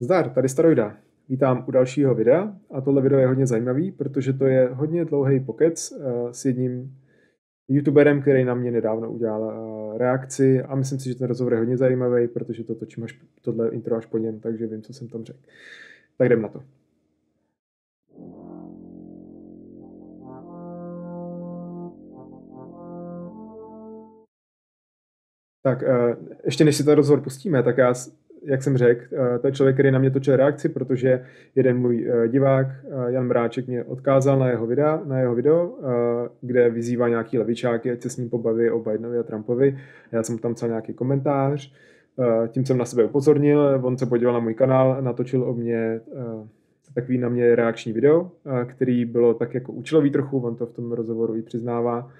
Zdar, tady Staroida. Vítám u dalšího videa a tohle video je hodně zajímavý, protože to je hodně dlouhý pokec uh, s jedním youtuberem, který na mě nedávno udělal uh, reakci a myslím si, že ten rozhovor je hodně zajímavý, protože to točím až tohle intro až po něm, takže vím, co jsem tam řekl. Tak jdem na to. Tak uh, ještě než si ten rozhovor pustíme, tak já jak jsem řekl, eh, to je člověk, který na mě točil reakci, protože jeden můj eh, divák, eh, Jan Mráček, mě odkázal na jeho, videa, na jeho video, kde vyzývá nějaký levičáky, ať se s ním pobaví o Bidenovi a Trumpovi. Já jsem tam psal nějaký komentář, tím jsem na sebe upozornil, on se podíval na můj kanál, natočil o mě takový na mě reakční video, který bylo tak jako účelový trochu, on to v tom rozhovoru i přiznává,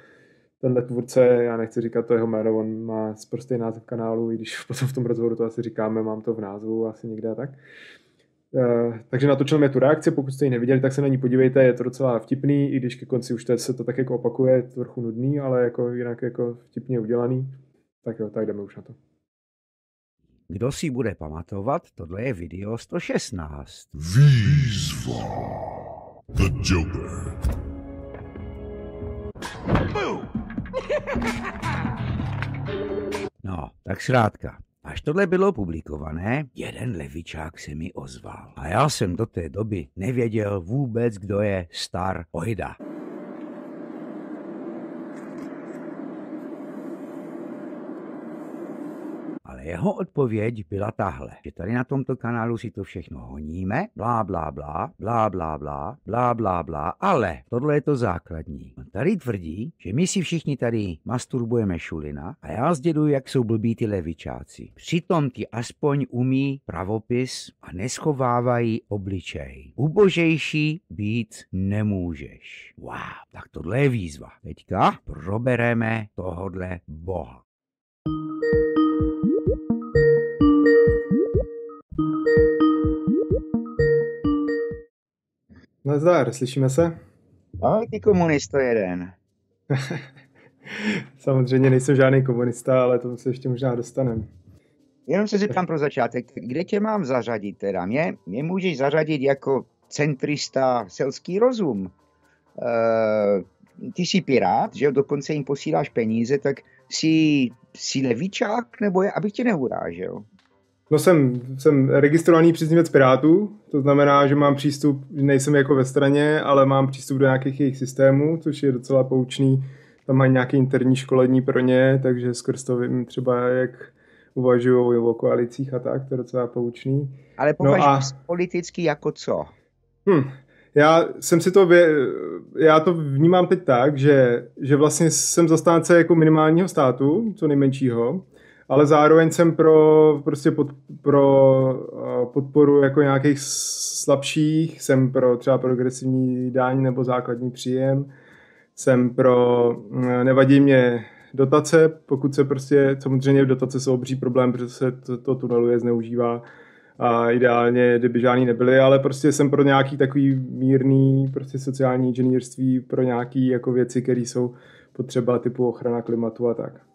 tenhle tvůrce, já nechci říkat to jeho jméno, on má prostý název kanálu, i když potom v tom rozhovoru to asi říkáme, mám to v názvu asi někde a tak. Uh, takže natočil mě tu reakci, pokud jste ji neviděli, tak se na ní podívejte, je to docela vtipný, i když ke konci už se to tak jako opakuje, je to trochu nudný, ale jako jinak jako vtipně udělaný. Tak jo, tak jdeme už na to. Kdo si bude pamatovat, tohle je video 116. Výzva. The Joker. No, tak zkrátka. Až tohle bylo publikované, jeden levičák se mi ozval. A já jsem do té doby nevěděl vůbec, kdo je Star Oida. Jeho odpověď byla tahle, že tady na tomto kanálu si to všechno honíme, blá, blá, blá, blá, blá, blá, blá, blá, blá, ale tohle je to základní. On tady tvrdí, že my si všichni tady masturbujeme šulina a já zděduji, jak jsou blbí ty levičáci. Přitom ti aspoň umí pravopis a neschovávají obličej. Ubožejší být nemůžeš. Wow, tak tohle je výzva. Teďka probereme tohodle boha. Nazdar, slyšíme se? Ahoj, ty komunisto jeden. Samozřejmě nejsem žádný komunista, ale tomu se ještě možná dostaneme. Jenom se zeptám pro začátek, kde tě mám zařadit teda? Mě, mě můžeš zařadit jako centrista selský rozum. Uh, ty jsi pirát, že dokonce jim posíláš peníze, tak jsi, jsi levičák, nebo je, abych tě neurážel? No jsem, jsem registrovaný příznivec Pirátů, to znamená, že mám přístup, nejsem jako ve straně, ale mám přístup do nějakých jejich systémů, což je docela poučný. Tam mají nějaké interní školení pro ně, takže skrz to vím třeba, jak uvažují o koalicích a tak, to je docela poučný. Ale považuji no a... politicky jako co? Hm, já jsem si to, vě... já to vnímám teď tak, že, že vlastně jsem zastánce jako minimálního státu, co nejmenšího, ale zároveň jsem pro, prostě pod, pro eh, podporu jako nějakých slabších, jsem pro třeba progresivní daň nebo základní příjem, jsem pro, eh, nevadí mě dotace, pokud se prostě, samozřejmě dotace jsou obří problém, protože se to, to tuneluje, zneužívá a ideálně, kdyby žádný nebyly, ale prostě jsem pro nějaký takový mírný prostě sociální inženýrství, pro nějaký jako věci, které jsou potřeba typu ochrana klimatu a tak.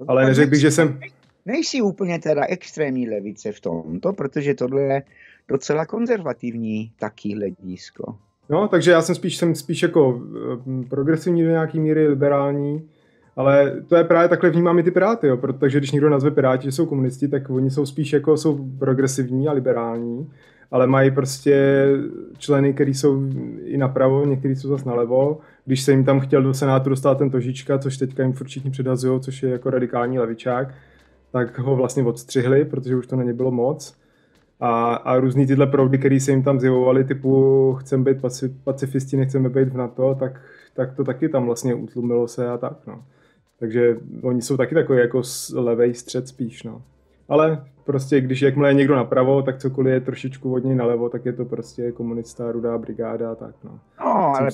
No Ale neřekl bych, že jsem... Nejsi úplně teda extrémní levice v tomto, protože tohle je docela konzervativní taký hledisko. No, takže já jsem spíš, jsem spíš jako eh, progresivní do nějaký míry, liberální, ale to je právě takhle vnímám i ty Piráty, jo, protože když někdo nazve Piráti, že jsou komunisti, tak oni jsou spíš jako jsou progresivní a liberální, ale mají prostě členy, kteří jsou i napravo, někteří jsou zase nalevo. Když se jim tam chtěl do Senátu dostat ten Tožička, což teďka jim furt všichni předhazují, což je jako radikální levičák, tak ho vlastně odstřihli, protože už to na ně bylo moc. A, a různý tyhle proudy, které se jim tam zjevovali, typu chceme být pacifisti, nechceme být v NATO, tak, tak to taky tam vlastně utlumilo se a tak. No. Takže oni jsou taky takový jako levej střed spíš. No. Ale prostě když jakmile je někdo napravo, tak cokoliv je trošičku od něj nalevo, tak je to prostě komunista, rudá brigáda a tak. No, no ale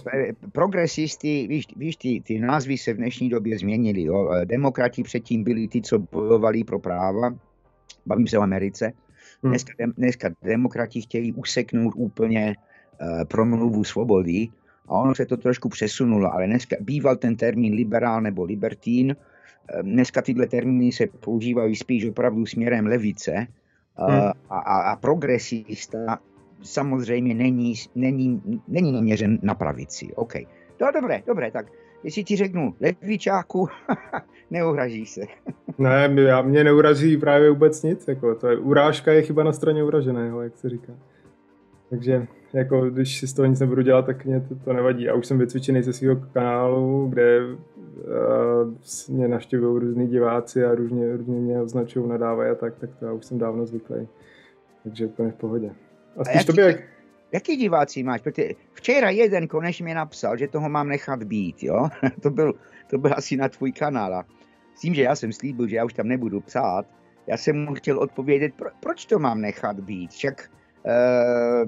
progresisty, víš, víš ty, ty názvy se v dnešní době změnily. Jo. Demokrati předtím byli ty, co bojovali pro práva, bavím se o Americe. Hmm. Dneska, dneska demokrati chtějí useknout úplně uh, promluvu svobody a ono se to trošku přesunulo, ale dneska býval ten termín liberál nebo libertín, Dneska tyhle termíny se používají spíš opravdu směrem levice Hmm. A, a, a progresista samozřejmě není, není, není naměřen na pravici. OK. No dobré, dobré, tak jestli ti řeknu levičáku, neuhraží se. ne, mě, mě neurazí právě vůbec nic. Jako, to je, urážka je chyba na straně uraženého, jak se říká. Takže jako, když si z toho nic nebudu dělat, tak mě to, to nevadí. A už jsem vycvičený ze svého kanálu, kde uh, mě navštěvují různí diváci a různě, různě mě označují, nadávají a tak, tak to já už jsem dávno zvyklý. Takže úplně v pohodě. A spíš to jak... Jaký diváci máš? Protože včera jeden konečně mi napsal, že toho mám nechat být, jo? to, byl, to byl asi na tvůj kanál. A s tím, že já jsem slíbil, že já už tam nebudu psát, já jsem mu chtěl odpovědět, pro, proč to mám nechat být? Však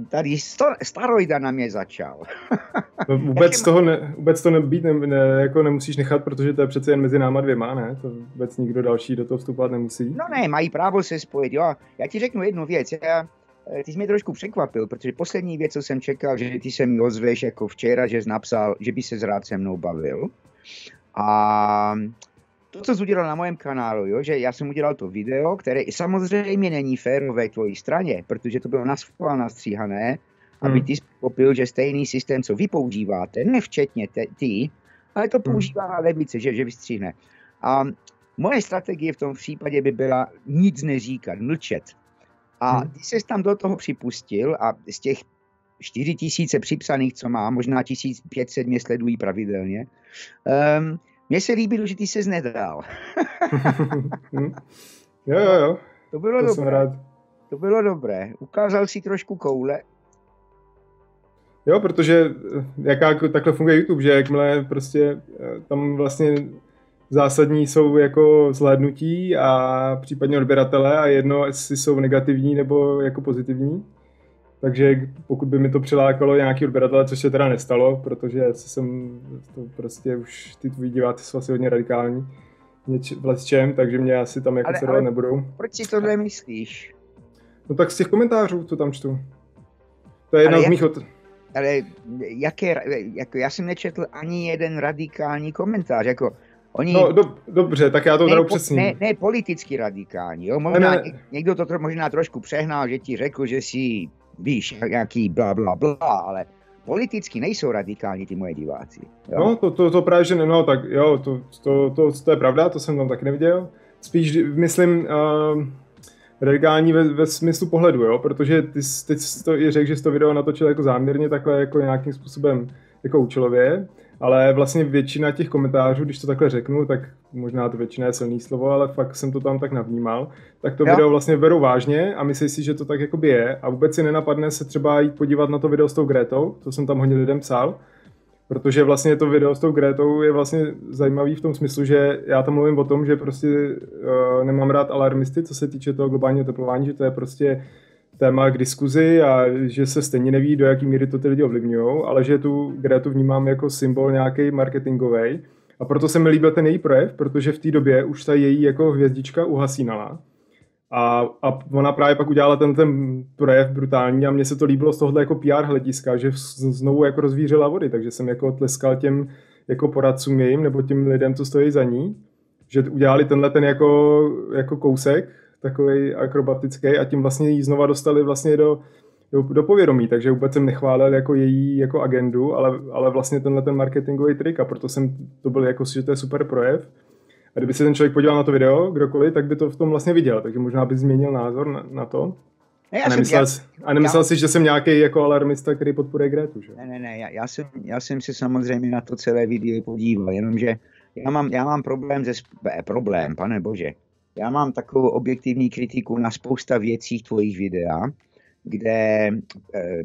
tady sto, staroida na mě začal. no, vůbec, toho ne, vůbec to nebýt, ne, ne, jako nemusíš nechat, protože to je přece jen mezi náma dvěma, ne? To vůbec nikdo další do toho vstupovat nemusí. No ne, mají právo se spojit, jo. Já ti řeknu jednu věc. Já, Eh, ty jsi mě trošku překvapil, protože poslední věc, co jsem čekal, že ty se mi ozveš jako včera, že jsi napsal, že by se rád se mnou bavil. A to, co jsi udělal na mém kanálu, jo, že já jsem udělal to video, které samozřejmě není férové tvojí straně, protože to bylo naschvál nastříhané, aby hmm. ty popil, že stejný systém, co vy používáte, ne včetně te, ty, ale to hmm. používá levice, že, že vystříhne. A moje strategie v tom případě by byla nic neříkat, mlčet. A hmm. když se tam do toho připustil a z těch 4 tisíce připsaných, co má, možná 1500 mě sledují pravidelně, um, mně se líbilo, že ty se nedal. Jo, jo, jo. To bylo to dobré. Jsem rád. To bylo dobré. Ukázal si trošku koule. Jo, protože eh, jaká takhle funguje YouTube, že jakmile prostě eh, tam vlastně zásadní jsou jako zhlédnutí a případně odběratele a jedno, jestli jsou negativní nebo jako pozitivní. Takže pokud by mi to přilákalo nějaký odběratele, což se teda nestalo, protože jsem to prostě už ty tvoji diváci jsou asi hodně radikální něč, v čem, takže mě asi tam jako ale, ale nebudou. Proč si tohle myslíš? No tak z těch komentářů, co tam čtu. To je jedna z mých od... Ale jaké, jako já jsem nečetl ani jeden radikální komentář, jako Oni, no do, dobře, tak já to tady přesně. Ne, ne politicky radikální, jo? Možná ne, ne. někdo to tro, možná trošku přehnal, že ti řekl, že si víš, jaký bla bla bla, ale politicky nejsou radikální ty moje diváci. Jo? No, to, to, to právě, že ne, no, tak jo, to, to, to, to, je pravda, to jsem tam taky neviděl. Spíš myslím, uh, radikální ve, ve smyslu pohledu, jo, protože ty teď to i řekl, že jsi to video natočil jako záměrně takhle jako nějakým způsobem jako účelově, ale vlastně většina těch komentářů, když to takhle řeknu, tak možná to většina je silný slovo, ale fakt jsem to tam tak navnímal, tak to jo. video vlastně berou vážně a myslí si, že to tak jakoby je a vůbec si nenapadne se třeba jít podívat na to video s tou Gretou, to jsem tam hodně lidem psal, protože vlastně to video s tou Gretou je vlastně zajímavý v tom smyslu, že já tam mluvím o tom, že prostě uh, nemám rád alarmisty, co se týče toho globálního teplování, že to je prostě téma k diskuzi a že se stejně neví, do jaký míry to ty lidi ovlivňují, ale že tu Gretu vnímám jako symbol nějaký marketingový. A proto se mi líbil ten její projev, protože v té době už ta její jako hvězdička uhasínala. A, a ona právě pak udělala ten, ten projev brutální a mně se to líbilo z tohohle jako PR hlediska, že znovu jako rozvířila vody, takže jsem jako tleskal těm jako poradcům jejím nebo těm lidem, co stojí za ní, že udělali tenhle ten jako, jako kousek takový akrobatický a tím vlastně ji znova dostali vlastně do, do, do povědomí, takže vůbec jsem nechválil jako její jako agendu, ale, ale vlastně tenhle ten marketingový trik a proto jsem to byl jako, že to je super projev. A kdyby se ten člověk podíval na to video, kdokoliv, tak by to v tom vlastně viděl, takže možná by změnil názor na, na to. Ne, já a nemyslel, jsem, já, a nemyslel já, si, že jsem nějaký jako alarmista, který podporuje Gretu, že? Ne, ne, ne, já, já, jsem, já jsem se samozřejmě na to celé video podíval, jenomže já mám, já mám problém ze, problém, pane bože, já mám takovou objektivní kritiku na spousta věcí tvojich videa, kde eh,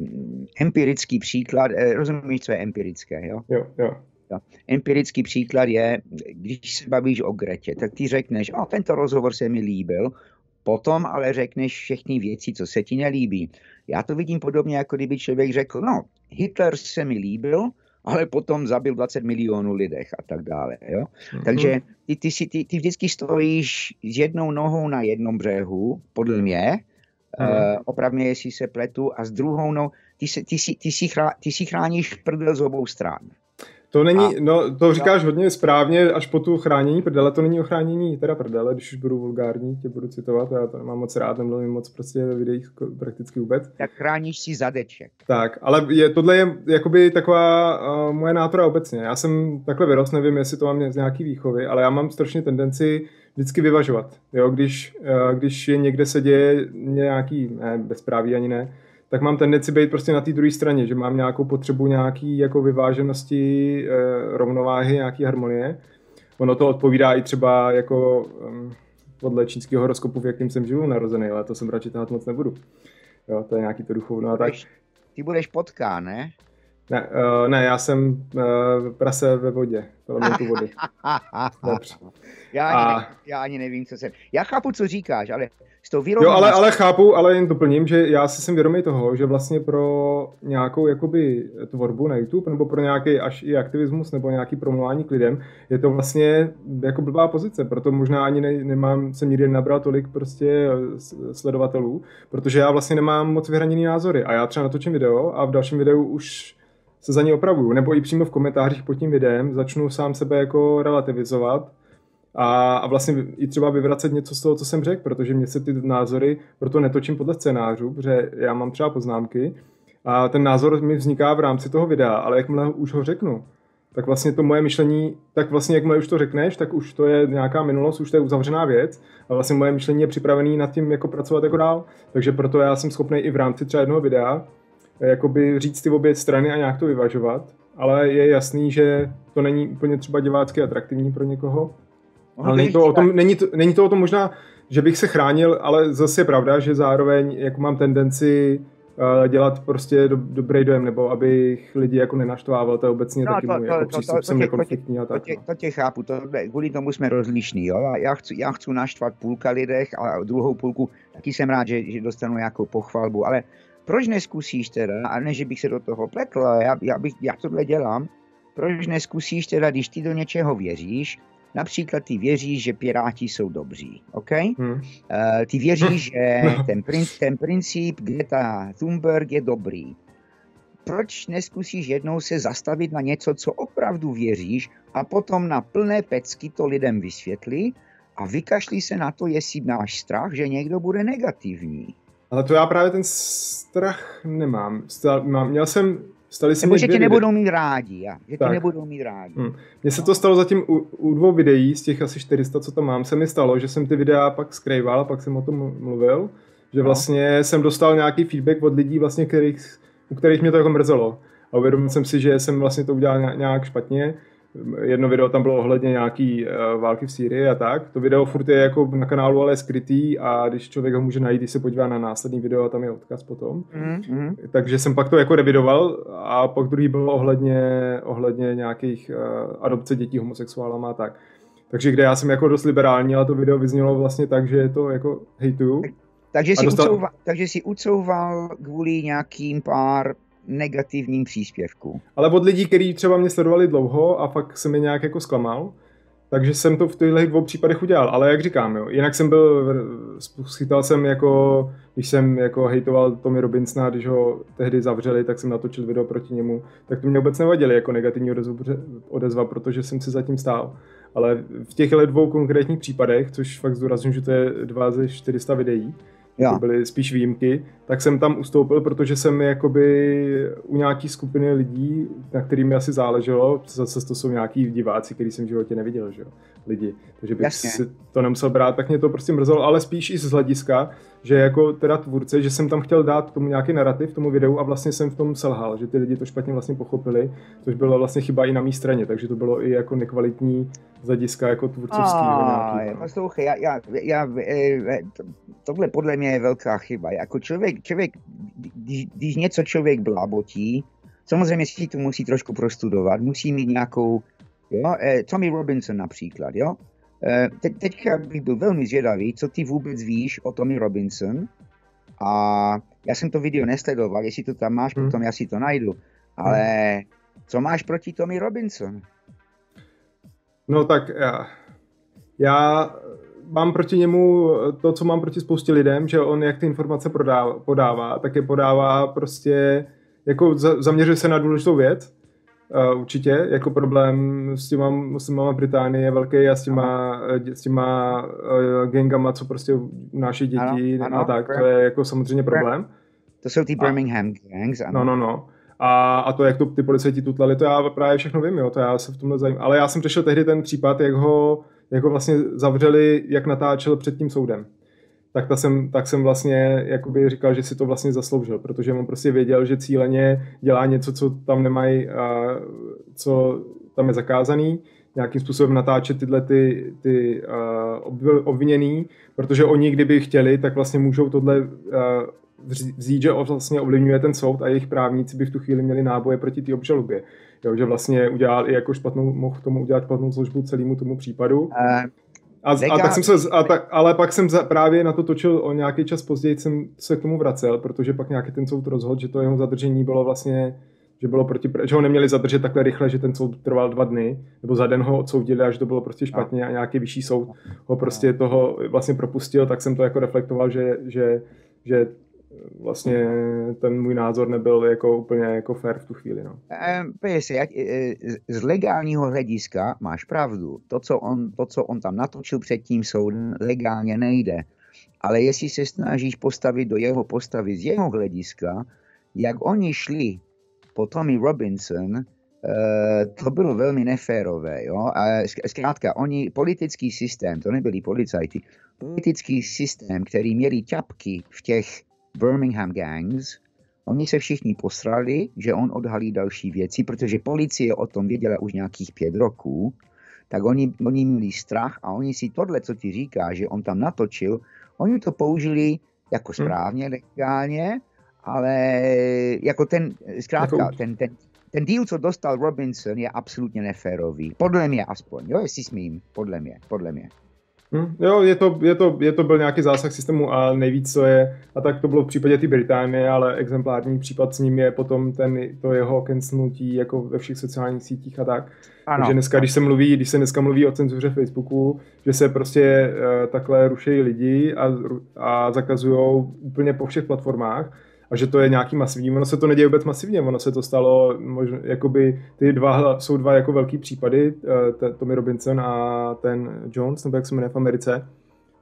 empirický příklad, eh, rozumíš, co je empirické, jo? Jo, jo. jo. Empirický příklad je, když se bavíš o Gretě, tak ty řekneš, o, tento rozhovor se mi líbil, potom ale řekneš všechny věci, co se ti nelíbí. Já to vidím podobně, jako kdyby člověk řekl, no, Hitler se mi líbil, ale potom zabil 20 milionů lidech a tak dále. Jo? Mm-hmm. Takže ty, ty, si, ty, ty vždycky stojíš s jednou nohou na jednom břehu, podle mě, mm-hmm. uh, opravně jestli se pletu, a s druhou nohou, ty, se, ty, si, ty, si chrá, ty si chráníš prdel z obou stran. To není, a, no to říkáš hodně správně, až po tu chránění prdele, to není ochránění teda prdele, když už budu vulgární, tě budu citovat, já to nemám moc rád, nemluvím moc prostě ve videích prakticky vůbec. Tak chráníš si zadeček. Tak, ale je, tohle je jakoby taková uh, moje nátora obecně. Já jsem takhle vyrost, nevím, jestli to mám z nějaký výchovy, ale já mám strašně tendenci vždycky vyvažovat. Jo, když, uh, když je někde se děje nějaký, ne, bezpráví ani ne, tak mám tendenci být prostě na té druhé straně, že mám nějakou potřebu nějaký jako vyváženosti, e, rovnováhy, nějaký harmonie. Ono to odpovídá i třeba jako podle čínského horoskopu, v jakým jsem žil narozený, ale to jsem radši tahat moc nebudu. Jo, to je nějaký to duchovno a tak. Ty budeš potká, ne? Ne, uh, ne, já jsem uh, prase ve vodě, tu vody. já, ani a... ne, já ani nevím, co jsem. Já chápu, co říkáš, ale s tou výrobou... Jo, ale, ale chápu, ale jen doplním, že já si jsem vědomý toho, že vlastně pro nějakou jakoby tvorbu na YouTube nebo pro nějaký až i aktivismus nebo nějaký promluvání k lidem je to vlastně jako blbá pozice, proto možná ani ne, nemám, jsem nikdy nabral tolik prostě sledovatelů, protože já vlastně nemám moc vyhraněný názory a já třeba natočím video a v dalším videu už se za ně opravuju, nebo i přímo v komentářích pod tím videem začnu sám sebe jako relativizovat a, a vlastně i třeba vyvracet něco z toho, co jsem řekl, protože mě se ty názory, proto netočím podle scénářů, protože já mám třeba poznámky a ten názor mi vzniká v rámci toho videa, ale jakmile už ho řeknu, tak vlastně to moje myšlení, tak vlastně jakmile už to řekneš, tak už to je nějaká minulost, už to je uzavřená věc a vlastně moje myšlení je připravený nad tím jako pracovat jako dál, takže proto já jsem schopný i v rámci třeba jednoho videa jakoby říct ty obě strany a nějak to vyvažovat, ale je jasný, že to není úplně třeba divácky atraktivní pro někoho, ale není to, o tom, není, to, není to o tom možná, že bych se chránil, ale zase je pravda, že zároveň jako mám tendenci uh, dělat prostě do, dobrý dojem, nebo abych lidi jako nenaštvával, to je obecně no, taky to, můj to, jako to, přístup, to, to, jsem nekonfliktní a tak. To tě, no. to tě chápu, to, kvůli tomu jsme rozlišní, jo? Já chci, já chci naštvat půlka lidech a druhou půlku, taky jsem rád, že, že dostanu nějakou pochvalbu, ale proč neskusíš teda, a ne, že bych se do toho pletl, já, já, bych, já tohle dělám, proč neskusíš teda, když ty do něčeho věříš, Například ty věříš, že Piráti jsou dobří, OK? Hmm. Uh, ty věříš, že ten, prin, ten princip Greta Thunberg je dobrý. Proč neskusíš jednou se zastavit na něco, co opravdu věříš a potom na plné pecky to lidem vysvětli a vykašli se na to, jestli máš strach, že někdo bude negativní. Ale to já právě ten strach nemám. Měl jsem Stali se Nebo že tě nebudou mít rádi, já. že tak. tě nebudou mít rádi. Hmm. Mně se to stalo zatím u, u dvou videí, z těch asi 400, co tam mám, se mi stalo, že jsem ty videa pak skrýval, pak jsem o tom mluvil, že no. vlastně no. jsem dostal nějaký feedback od lidí, vlastně, kterých, u kterých mě to jako mrzelo. A uvědomil jsem si, že jsem vlastně to udělal nějak špatně jedno video tam bylo ohledně nějaký uh, války v Sýrii a tak. To video furt je jako na kanálu, ale je skrytý a když člověk ho může najít, když se podívá na následný video a tam je odkaz potom. Mm-hmm. Takže jsem pak to jako revidoval a pak druhý byl ohledně, ohledně nějakých uh, adopce dětí homosexuálama a tak. Takže kde já jsem jako dost liberální, ale to video vyznělo vlastně tak, že je to jako hejtuju. Takže si, dostal... ucouval, takže si ucouval kvůli nějakým pár negativním příspěvku. Ale od lidí, kteří třeba mě sledovali dlouho a fakt se mi nějak jako zklamal, takže jsem to v těchto dvou případech udělal, ale jak říkám, jo, jinak jsem byl, schytal jsem jako, když jsem jako hejtoval Tommy Robinsona, když ho tehdy zavřeli, tak jsem natočil video proti němu, tak to mě vůbec nevadilo jako negativní odezva, protože jsem si zatím stál. Ale v těchto dvou konkrétních případech, což fakt zdůrazňuji, že to je dva ze 400 videí, jo. to byly spíš výjimky, tak jsem tam ustoupil, protože jsem jakoby u nějaký skupiny lidí, na kterými asi záleželo, zase to jsou nějaký diváci, který jsem v životě neviděl, že jo, lidi. Takže bych Jasně. si to nemusel brát, tak mě to prostě mrzelo, ale spíš i z hlediska, že jako teda tvůrce, že jsem tam chtěl dát tomu nějaký narrativ, tomu videu a vlastně jsem v tom selhal, že ty lidi to špatně vlastně pochopili, což byla vlastně chyba i na mé straně, takže to bylo i jako nekvalitní z hlediska jako tvůrcovského nějakého. Poslouchej, já, já, já, eh, tohle podle mě je velká chyba. Jako člověk, člověk když, když něco člověk blábotí, samozřejmě si to musí trošku prostudovat, musí mít nějakou, jo, eh, Tommy Robinson například, jo, Eh, Te, teďka bych byl velmi zvědavý, co ty vůbec víš o Tommy Robinson. A já jsem to video nesledoval, jestli to tam máš, hmm. potom já si to najdu. Ale hmm. co máš proti Tommy Robinson? No tak já, já mám proti němu to, co mám proti spoustě lidem, že on jak ty informace podává, podává tak je podává prostě, jako zaměřuje se na důležitou věc Uh, určitě, jako problém s těma muslimama Británie je velký a s těma, s těma uh, gangama, co prostě unáší děti ano, ano, a tak, to je jako samozřejmě problém. To jsou ty Birmingham gangs, ano. No, no, no. A, a to, jak to ty policajti tutlali, to já právě všechno vím, jo, to já se v tomhle zajímám. Ale já jsem řešil tehdy ten případ, jak ho, jak ho vlastně zavřeli, jak natáčel před tím soudem. Tak, ta jsem, tak jsem vlastně jakoby říkal, že si to vlastně zasloužil, protože on prostě věděl, že cíleně dělá něco, co tam nemají, a co tam je zakázaný, nějakým způsobem natáčet tyhle ty, ty uh, obviněný, protože oni, kdyby chtěli, tak vlastně můžou tohle uh, vzít, že vlastně ovlivňuje ten soud a jejich právníci by v tu chvíli měli náboje proti té obžalobě. Jo, že vlastně udělal i jako špatnou, mohl tomu udělat špatnou službu celému tomu případu. A, a tak jsem se, a tak, ale pak jsem za, právě na to točil o nějaký čas později, jsem se k tomu vracel, protože pak nějaký ten soud rozhodl, že to jeho zadržení bylo vlastně že, bylo proti, že ho neměli zadržet takhle rychle, že ten soud trval dva dny, nebo za den ho odsoudili, až to bylo prostě špatně a nějaký vyšší soud ho prostě toho vlastně propustil, tak jsem to jako reflektoval, že, že, že vlastně ten můj názor nebyl jako úplně jako fair v tu chvíli. No. si, jak, e, z legálního hlediska máš pravdu. To co, on, to, co on tam natočil před tím soudem, legálně nejde. Ale jestli se snažíš postavit do jeho postavy z jeho hlediska, jak oni šli po Tommy Robinson, Uh, to bylo velmi neférové. Jo? A zkrátka, oni, politický systém, to nebyli policajti, politický systém, který měli ťapky v těch Birmingham Gangs, oni se všichni posrali, že on odhalí další věci, protože policie o tom věděla už nějakých pět roků, tak oni, oni měli strach a oni si tohle, co ti říká, že on tam natočil, oni to použili jako hm. správně, hmm. legálně, ale jako ten, zkrátka, jako... ten, ten, ten díl, co dostal Robinson, je absolutně neférový. Podle mě aspoň, jo, jestli smím, podle mě, podle mě. Hmm, jo, je to, je, to, je to byl nějaký zásah systému a nejvíc, co je, a tak to bylo v případě té Británie, ale exemplární případ s ním je potom ten, to jeho cancelnutí jako ve všech sociálních sítích a tak. Ano. Takže dneska, když se mluví, když se dneska mluví o cenzuře Facebooku, že se prostě uh, takhle rušejí lidi a, a zakazují úplně po všech platformách, a že to je nějaký masivní. Ono se to neděje vůbec masivně, ono se to stalo, možná, jakoby ty dva, jsou dva jako velký případy, uh, Tommy Robinson a ten Jones, nebo jak se jmenuje v Americe,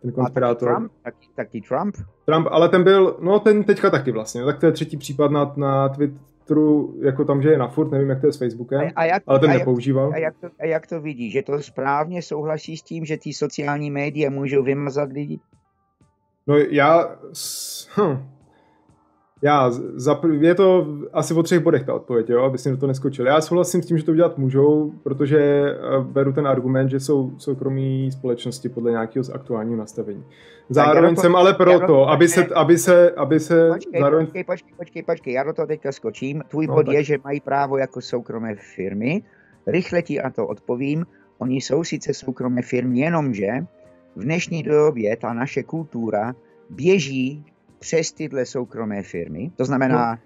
ten konspirátor. A taky Trump? Taky, taky Trump? Trump, ale ten byl, no ten teďka taky vlastně, tak to je třetí případ na, na Twitteru, jako tam, že je na furt, nevím, jak to je s Facebookem, a, a jak, ale ten a nepoužíval. A jak, to, a jak to vidíš, že to správně souhlasí s tím, že ty sociální média můžou vymazat lidi? No já, hm, já, za, je to asi o třech bodech ta odpověď, jo, aby si do to neskočil. Já souhlasím s tím, že to udělat můžou, protože eh, beru ten argument, že jsou soukromí společnosti podle nějakého z aktuálního nastavení. Zároveň to, jsem ale proto, aby se, aby se, aby se počkej, zároveň... Počkej, počkej, počkej, počkej, já do toho teďka skočím. Tvůj no, bod tak. je, že mají právo jako soukromé firmy. Rychle ti a to odpovím. Oni jsou sice soukromé firmy, jenomže v dnešní době ta naše kultura běží přes tyhle soukromé firmy. To znamená, no.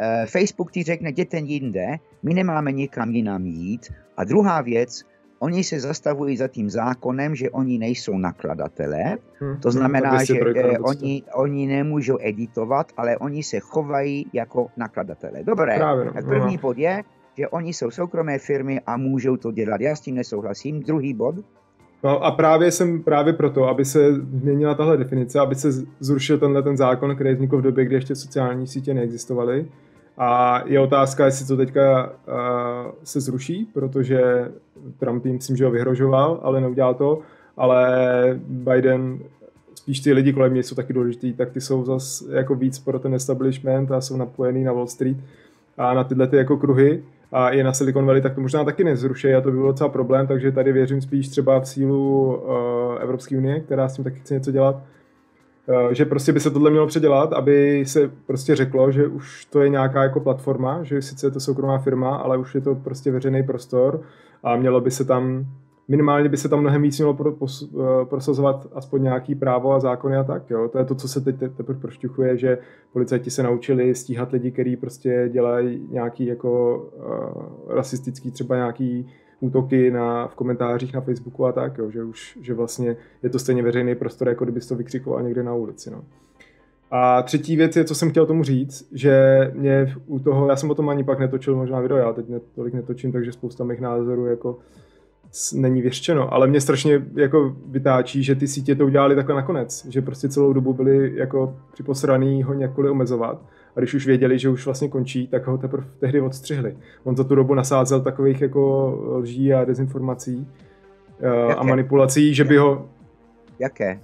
uh, Facebook ti řekne, jděte jinde, my nemáme nikam jinam jít. A druhá věc, oni se zastavují za tím zákonem, že oni nejsou nakladatelé. Hmm. To znamená, hmm, že eh, oni, oni nemůžou editovat, ale oni se chovají jako nakladatelé. Dobré, Právě, no. tak první no. bod je, že oni jsou soukromé firmy a můžou to dělat. Já s tím nesouhlasím. Druhý bod. No a právě jsem právě proto, aby se změnila tahle definice, aby se zrušil tenhle ten zákon, který vznikl v době, kdy ještě sociální sítě neexistovaly. A je otázka, jestli to teďka uh, se zruší, protože Trump jim myslím, že ho vyhrožoval, ale neudělal to. Ale Biden, spíš ty lidi kolem mě jsou taky důležitý, tak ty jsou zase jako víc pro ten establishment a jsou napojený na Wall Street a na tyhle ty jako kruhy a je na Silicon Valley, tak to možná taky nezruší a to by byl docela problém, takže tady věřím spíš třeba v sílu uh, Evropské unie, která s tím taky chce něco dělat, uh, že prostě by se tohle mělo předělat, aby se prostě řeklo, že už to je nějaká jako platforma, že sice je to soukromá firma, ale už je to prostě veřejný prostor a mělo by se tam minimálně by se tam mnohem víc mělo pro, pos, uh, prosazovat aspoň nějaký právo a zákony a tak. Jo. To je to, co se teď teprve prošťuchuje, že policajti se naučili stíhat lidi, kteří prostě dělají nějaký jako uh, rasistický třeba nějaký útoky na, v komentářích na Facebooku a tak, jo, že už že vlastně je to stejně veřejný prostor, jako kdyby to vykřikoval někde na ulici. No. A třetí věc je, co jsem chtěl tomu říct, že mě u toho, já jsem o tom ani pak netočil možná video, já teď tolik netočím, takže spousta mých názorů jako není věštěno, ale mě strašně jako vytáčí, že ty sítě to udělali takhle nakonec, že prostě celou dobu byli jako připosraný ho nějakoli omezovat a když už věděli, že už vlastně končí, tak ho teprve tehdy odstřihli. On za tu dobu nasázel takových jako lží a dezinformací Jaké? a manipulací, že by ho... Jaké?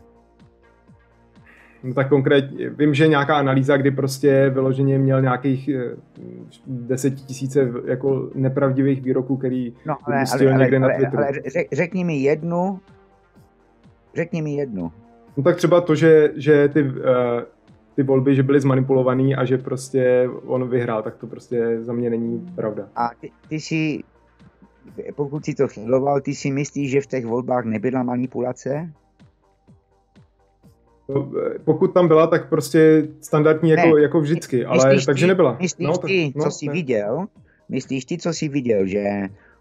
No tak konkrétně, vím, že nějaká analýza, kdy prostě vyloženě měl nějakých eh, deset tisíce jako nepravdivých výroků, který no, ale, ale, ale, někde ale, na Twitteru. Ale řekni mi jednu, řekni mi jednu. No tak třeba to, že, že ty, uh, ty volby, že byly zmanipulovaný a že prostě on vyhrál, tak to prostě za mě není pravda. A ty, ty si, pokud si to sledoval, ty si myslíš, že v těch volbách nebyla manipulace? Pokud tam byla, tak prostě standardní jako, ne, jako vždycky, ale myslíš takže ty, nebyla. Myslíš no, ty, tak, co no, jsi ne. viděl, myslíš ty, co jsi viděl, že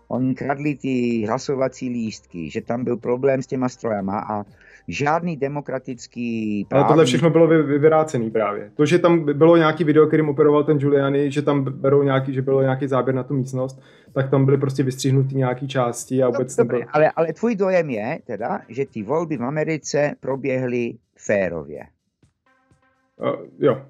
oni kradli ty hlasovací lístky, že tam byl problém s těma strojama a žádný demokratický právní... Ale tohle všechno bylo vy, vyvrácený právě. To, že tam bylo nějaký video, kterým operoval ten Giuliani, že tam berou nějaký, že bylo nějaký záběr na tu místnost, tak tam byly prostě vystřihnutý nějaké části a vůbec Dobre, nebyl... ale, ale tvůj dojem je teda, že ty volby v Americe proběhly férově. Uh, jo.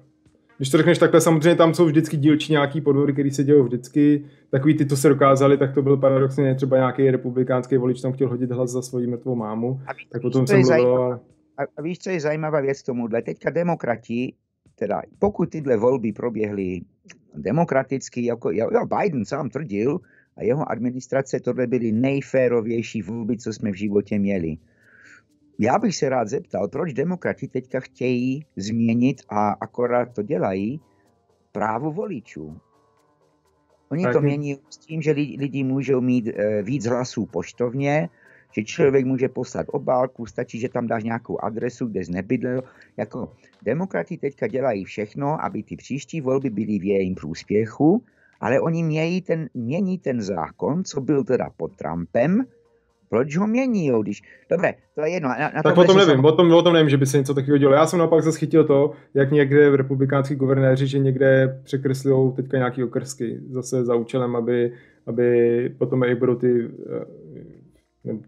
Když to řekneš takhle, samozřejmě tam jsou vždycky dílčí nějaký podvody, které se dějí vždycky. Takový ty, co se dokázali, tak to byl paradoxně třeba nějaký republikánský volič, tam chtěl hodit hlas za svoji mrtvou mámu. A víš, tak potom jsem mluvil, ale... a, a víš, co je zajímavá věc tomuhle? Teďka demokrati, teda pokud tyhle volby proběhly demokraticky, jako jo, Biden sám tvrdil, a jeho administrace, tohle byly nejférovější volby, co jsme v životě měli. Já bych se rád zeptal, proč demokrati teďka chtějí změnit a akorát to dělají právo voličů. Oni to mění s tím, že lidi můžou mít e, víc hlasů poštovně, že člověk může poslat obálku, stačí, že tam dáš nějakou adresu, kde jsi nebydlel. Jako demokrati teďka dělají všechno, aby ty příští volby byly v jejím průspěchu, ale oni mění ten, mění ten zákon, co byl teda pod Trumpem, proč ho mění, jo, když... Dobré, to je jedno. Na, na tak o tom nevím, o, tom, o tom nevím, že by se něco takového dělo. Já jsem naopak zachytil to, jak někde v republikánský guvernéři, že někde překreslují teďka nějaký okrsky, zase za účelem, aby, aby potom i budou ty eh,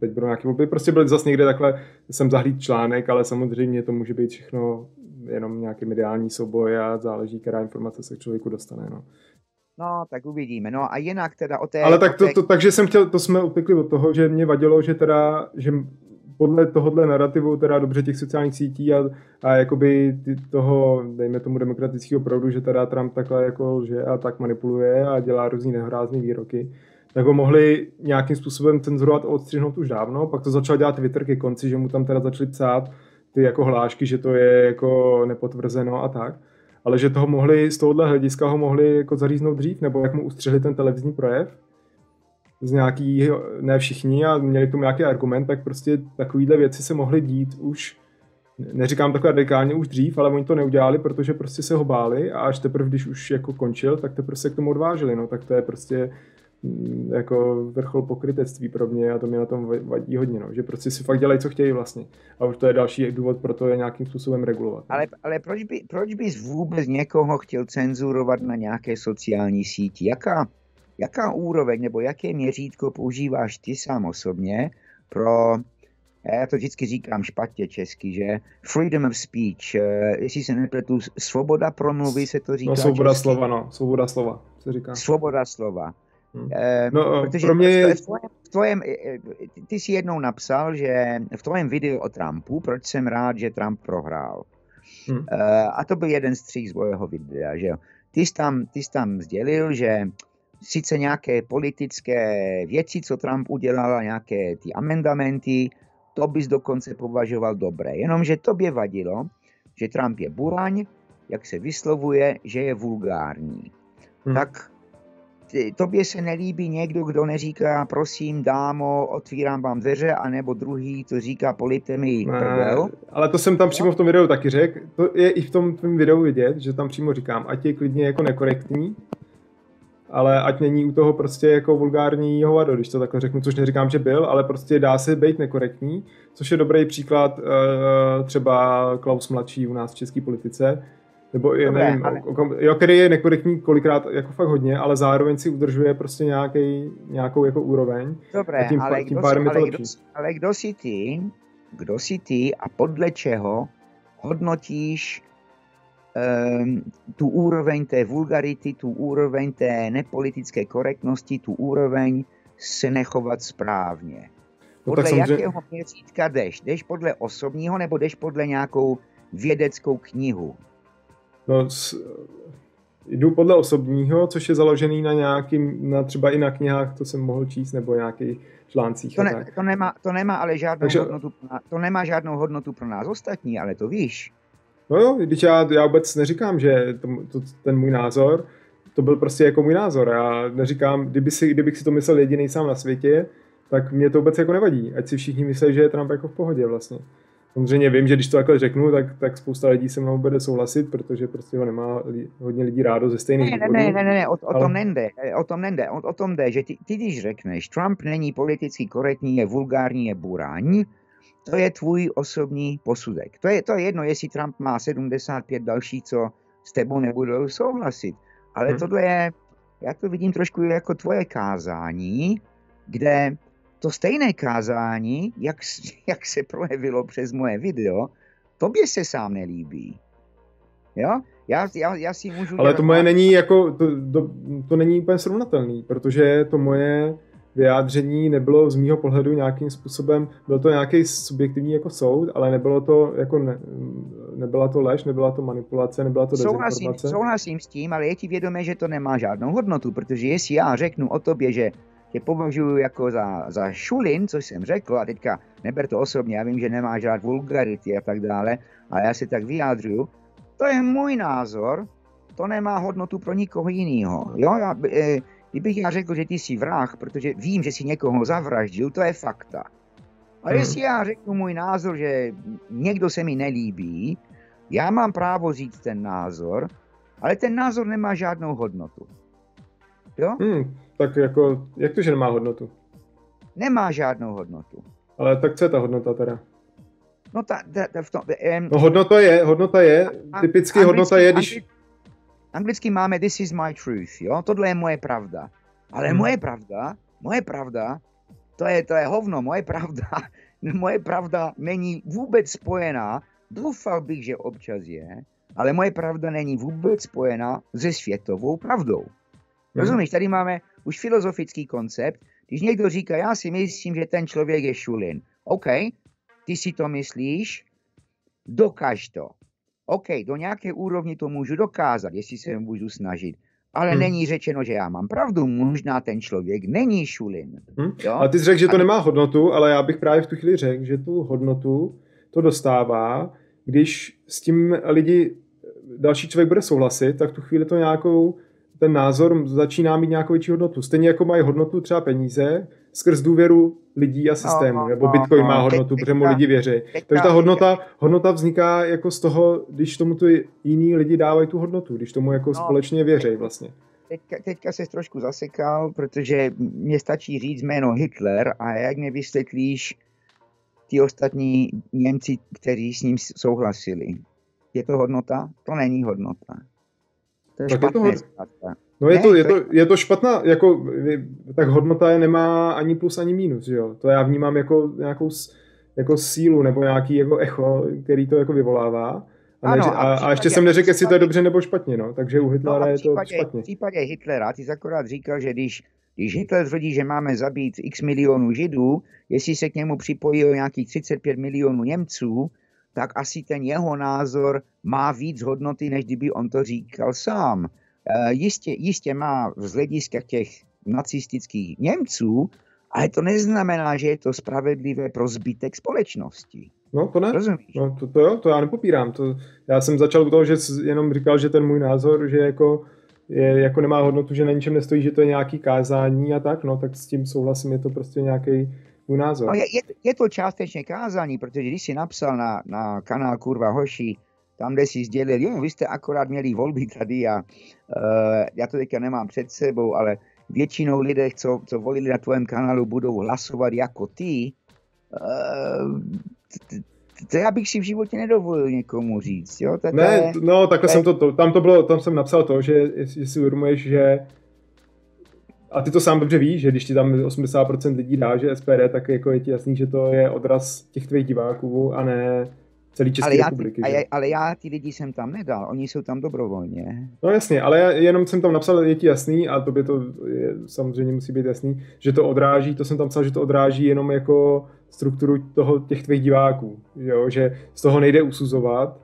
teď budou nějaké volby, prostě byly zase někde takhle, jsem zahlíd článek, ale samozřejmě to může být všechno jenom nějaký mediální souboj a záleží, která informace se k člověku dostane. No. No, tak uvidíme. No a jinak teda o té... Ale tak to, to, takže jsem chtěl, to jsme upekli od toho, že mě vadilo, že teda, že podle tohohle narrativu teda dobře těch sociálních sítí a, a jakoby ty toho, dejme tomu demokratického proudu, že teda Trump takhle jako že a tak manipuluje a dělá různý nehorázný výroky, tak ho mohli nějakým způsobem cenzurovat a odstřihnout už dávno, pak to začal dělat Twitter ke konci, že mu tam teda začali psát ty jako hlášky, že to je jako nepotvrzeno a tak ale že toho mohli, z tohohle hlediska ho mohli jako zaříznout dřív, nebo jak mu ustřihli ten televizní projev, z nějaký, ne všichni, a měli k tomu nějaký argument, tak prostě takovýhle věci se mohly dít už, neříkám takhle radikálně už dřív, ale oni to neudělali, protože prostě se ho báli a až teprve, když už jako končil, tak teprve se k tomu odvážili, no. Tak to je prostě jako vrchol pokrytectví pro mě a to mě na tom vadí hodně, no. že prostě si fakt dělají, co chtějí vlastně. A už to je další důvod pro to je nějakým způsobem regulovat. Ale, ale proč, by, proč bys vůbec někoho chtěl cenzurovat na nějaké sociální síti? Jaká, jaká úroveň nebo jaké měřítko používáš ty sám osobně pro já to vždycky říkám špatně česky, že freedom of speech, eh, jestli se nepletu, svoboda promluvy se to říká No svoboda česky. slova, no, svoboda slova se říká. Svoboda slova. Hmm. Eh, no, protože pro mě... v, tvojem, v tvojem, eh, ty jsi jednou napsal, že v tvém videu o Trumpu, proč jsem rád, že Trump prohrál. Hmm. A to byl jeden z tří z mojho videa, že jo. Ty jsi tam, ty jsi tam sdělil, že sice nějaké politické věci, co Trump udělal, nějaké ty amendamenty, to bys dokonce považoval dobré. Jenomže tobě vadilo, že Trump je buraň, jak se vyslovuje, že je vulgární. Hmm. Tak tobě se nelíbí někdo, kdo neříká, prosím, dámo, otvírám vám dveře, anebo druhý, to říká, polipte mi prdel. Ale to jsem tam přímo v tom videu taky řekl. To je i v tom tvém videu vidět, že tam přímo říkám, ať je klidně jako nekorektní, ale ať není u toho prostě jako vulgární hovado, když to takhle řeknu, což neříkám, že byl, ale prostě dá se být nekorektní, což je dobrý příklad uh, třeba Klaus mladší u nás v české politice, Nebo je, Dobré, nevím, ale... jo, který je nekorektní kolikrát jako fakt hodně, ale zároveň si udržuje prostě nějaký, nějakou jako úroveň. Dobré, tím, ale, tím kdo, si, ale, kdo, ale kdo jsi ty, kdo jsi ty a podle čeho hodnotíš um, tu úroveň té vulgarity, tu úroveň té nepolitické korektnosti, tu úroveň se nechovat správně. No, podle no, samozřejmě... jakého měřítka jdeš? Jdeš podle osobního nebo jdeš podle nějakou vědeckou knihu? No, s, jdu podle osobního, což je založený na nějakým, na třeba i na knihách, to jsem mohl číst, nebo nějakých článcích. To, ne, to, nemá, to nemá ale žádnou Takže... hodnotu, to nemá žádnou hodnotu pro nás ostatní, ale to víš. No jo, když já, já vůbec neříkám, že to, to, ten můj názor, to byl prostě jako můj názor. Já neříkám, kdyby si, kdybych si to myslel jediný sám na světě, tak mě to vůbec jako nevadí. Ať si všichni myslí, že je Trump jako v pohodě vlastně. Samozřejmě vím, že když to takhle řeknu, tak, tak spousta lidí se mnou bude souhlasit, protože prostě ho nemá hodně lidí rádo ze stejných ne, důvodů. Ne, ne, ne, ne, o, o ale... tom nende, o tom nende, o, o tom jde, že ty, ty když řekneš, Trump není politicky korektní, je vulgární, je burání, to je tvůj osobní posudek. To je, to je jedno, jestli Trump má 75 dalších, co s tebou nebudou souhlasit. Ale hmm. tohle je, já to vidím trošku jako tvoje kázání, kde to stejné kázání, jak, jak se projevilo přes moje video, tobě se sám nelíbí. Jo? Já, já, já si můžu Ale to moje není jako, to, to, to není úplně srovnatelný, protože to moje vyjádření nebylo z mýho pohledu nějakým způsobem, byl to nějaký subjektivní jako soud, ale nebylo to jako ne, nebyla to lež, nebyla to manipulace, nebyla to souhlasím, souhlasím s tím, ale je ti vědomé, že to nemá žádnou hodnotu, protože jestli já řeknu o tobě, že tě považuji jako za, za šulin, co jsem řekl, a teďka neber to osobně, já vím, že nemáš rád vulgarity a tak dále, ale já se tak vyjádřuju, to je můj názor, to nemá hodnotu pro nikoho jiného. Jo, já, e, kdybych já řekl, že ty jsi vrah, protože vím, že jsi někoho zavraždil, to je fakta. Ale hmm. jestli já řeknu můj názor, že někdo se mi nelíbí, já mám právo říct ten názor, ale ten názor nemá žádnou hodnotu. Jo? Hmm, tak jako, jak to, že nemá hodnotu? Nemá žádnou hodnotu. Ale tak co je ta hodnota teda? No, ta, ta, ta v tom, um, no hodnota je, hodnota je, typicky anglicky, hodnota je, když... Anglicky, anglicky máme this is my truth, jo, tohle je moje pravda. Ale hmm. moje pravda, moje pravda, to je, to je hovno, moje pravda, moje pravda není vůbec spojená, doufal bych, že občas je, ale moje pravda není vůbec spojená se světovou pravdou. Hmm. Rozumíš, tady máme už filozofický koncept, když někdo říká, já si myslím, že ten člověk je šulin. OK, ty si to myslíš, dokaž to. OK, do nějaké úrovni to můžu dokázat, jestli se můžu snažit. Ale hmm. není řečeno, že já mám pravdu. Možná ten člověk není šulin. Hmm. Jo? A ty jsi řekl, že to nemá hodnotu, ale já bych právě v tu chvíli řekl, že tu hodnotu to dostává, když s tím lidi, další člověk bude souhlasit, tak v tu chvíli to nějakou ten názor začíná mít nějakou větší hodnotu. Stejně jako mají hodnotu třeba peníze skrz důvěru lidí a systému, no, nebo no, Bitcoin no, má hodnotu, protože mu lidi věří. Takže ta hodnota, hodnota vzniká jako z toho, když tomu tu jiní lidi dávají tu hodnotu, když tomu jako no, společně věří vlastně. Teďka, teďka se trošku zasekal, protože mě stačí říct jméno Hitler a jak mě vysvětlíš ty ostatní Němci, kteří s ním souhlasili. Je to hodnota? To není hodnota. To je tak špatné je to, No je, ne, to, je, to, je to špatná, jako, tak hodnota je nemá ani plus, ani minus, jo. To já vnímám jako nějakou jako sílu nebo nějaký jako echo, který to jako vyvolává. A, ano, a, a, a ještě jsem neřekl, jestli to je dobře nebo špatně, no. Takže u Hitlera no je to špatně. V případě Hitlera, ty jsi akorát říkal, že když, když Hitler tvrdí, že máme zabít x milionů Židů, jestli se k němu připojí nějakých 35 milionů Němců, tak asi ten jeho názor má víc hodnoty, než kdyby on to říkal sám. E, jistě, jistě má z hlediska těch nacistických Němců, ale to neznamená, že je to spravedlivé pro zbytek společnosti. No to ne, Rozumíš? no, to, to jo, to já nepopírám. To, já jsem začal u toho, že jenom říkal, že ten můj názor, že jako, je, jako nemá hodnotu, že na ničem nestojí, že to je nějaký kázání a tak, no tak s tím souhlasím, je to prostě nějaký můj názor. No, je, je, je to částečně kázání, protože když jsi napsal na, na kanál Kurva Hoši, tam, kde si sdělil, jo, vy jste akorát měli volby tady a uh, já to teďka nemám před sebou, ale většinou lidé, co, co volili na tvém kanálu, budou hlasovat jako ty. Uh, to já bych si v životě nedovolil někomu říct, jo? Ne, je, no takhle jsem to, to, tam to bylo, tam jsem napsal to, že jestli si uvědomuješ, že a ty to sám dobře víš, že když ti tam 80% lidí dá, že SPD, tak jako je ti jasný, že to je odraz těch tvých diváků a ne celý České ale já, republiky. Ty, ale já ty lidi jsem tam nedal, oni jsou tam dobrovolně. No jasně, ale já jenom jsem tam napsal, je ti jasný, a to by to je, samozřejmě musí být jasný, že to odráží, to jsem tam psal, že to odráží jenom jako strukturu toho, těch tvých diváků, jo? že z toho nejde usuzovat,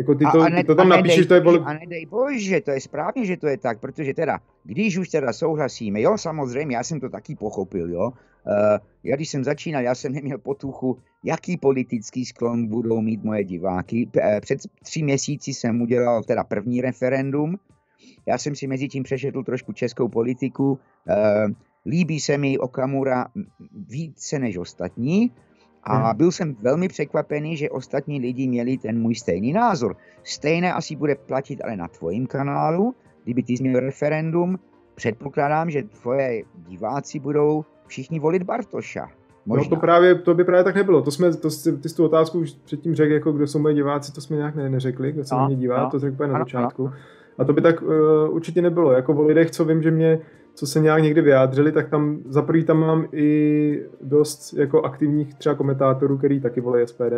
jako ty to, a, ne, ty to tam napíšeš, to je... Bol... A nedej bože, to je správně, že to je tak, protože teda, když už teda souhlasíme, jo, samozřejmě, já jsem to taky pochopil, jo, uh, já když jsem začínal, já jsem neměl potuchu, jaký politický sklon budou mít moje diváky. Eh, před tři měsíci jsem udělal teda první referendum, já jsem si mezi tím přešetl trošku českou politiku, uh, líbí se mi Okamura více než ostatní, a hmm. byl jsem velmi překvapený, že ostatní lidi měli ten můj stejný názor. Stejné asi bude platit ale na tvojím kanálu, kdyby ty měl referendum. Předpokládám, že tvoje diváci budou všichni volit Bartoša. Možná. No to právě, to by právě tak nebylo. To jsme, to, ty jsi tu otázku už předtím řekl, jako kdo jsou moje diváci, to jsme nějak ne, neřekli, kdo se no, mě dívá, no, to řekl na začátku. No. A to by tak uh, určitě nebylo. Jako o lidech, co vím, že mě co se nějak někdy vyjádřili, tak tam za prvý tam mám i dost jako aktivních třeba komentátorů, který taky volí SPD.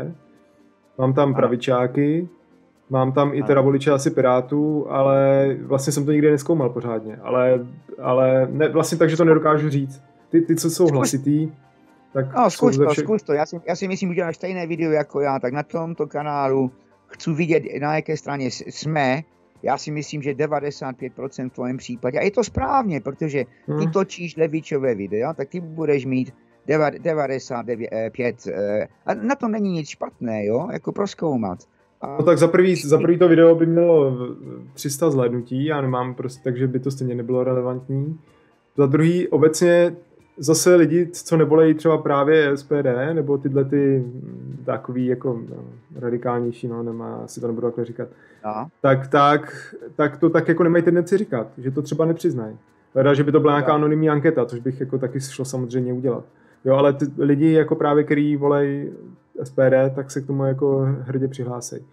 Mám tam pravičáky, mám tam i teda voliče asi Pirátů, ale vlastně jsem to nikdy neskoumal pořádně. Ale, ale ne, vlastně tak, že to nedokážu říct. Ty, ty co jsou hlasitý, tak no, zkus to, všech... zkus to. Já si, já si myslím, že děláš stejné video jako já, tak na tomto kanálu chci vidět, na jaké straně jsme, já si myslím, že 95% v tvém případě, a je to správně, protože ty hmm. točíš levičové videa, tak ty budeš mít 95, eh, a na tom není nic špatné, jo, jako proskoumat. A... No tak za prvý, za prvý to video by mělo 300 zhlédnutí, já nemám prostě, takže by to stejně nebylo relevantní. Za druhý, obecně zase lidi, co nebolejí třeba právě SPD, nebo tyhle ty takový jako no, radikálnější, no, nemá, asi to nebudu takhle říkat, no. tak, tak, tak to tak jako nemají tendenci říkat, že to třeba nepřiznají. Leda, že by to byla nějaká anonymní anketa, což bych jako taky šlo samozřejmě udělat. Jo, ale ty lidi jako právě, který volej SPD, tak se k tomu jako hrdě přihlásejí.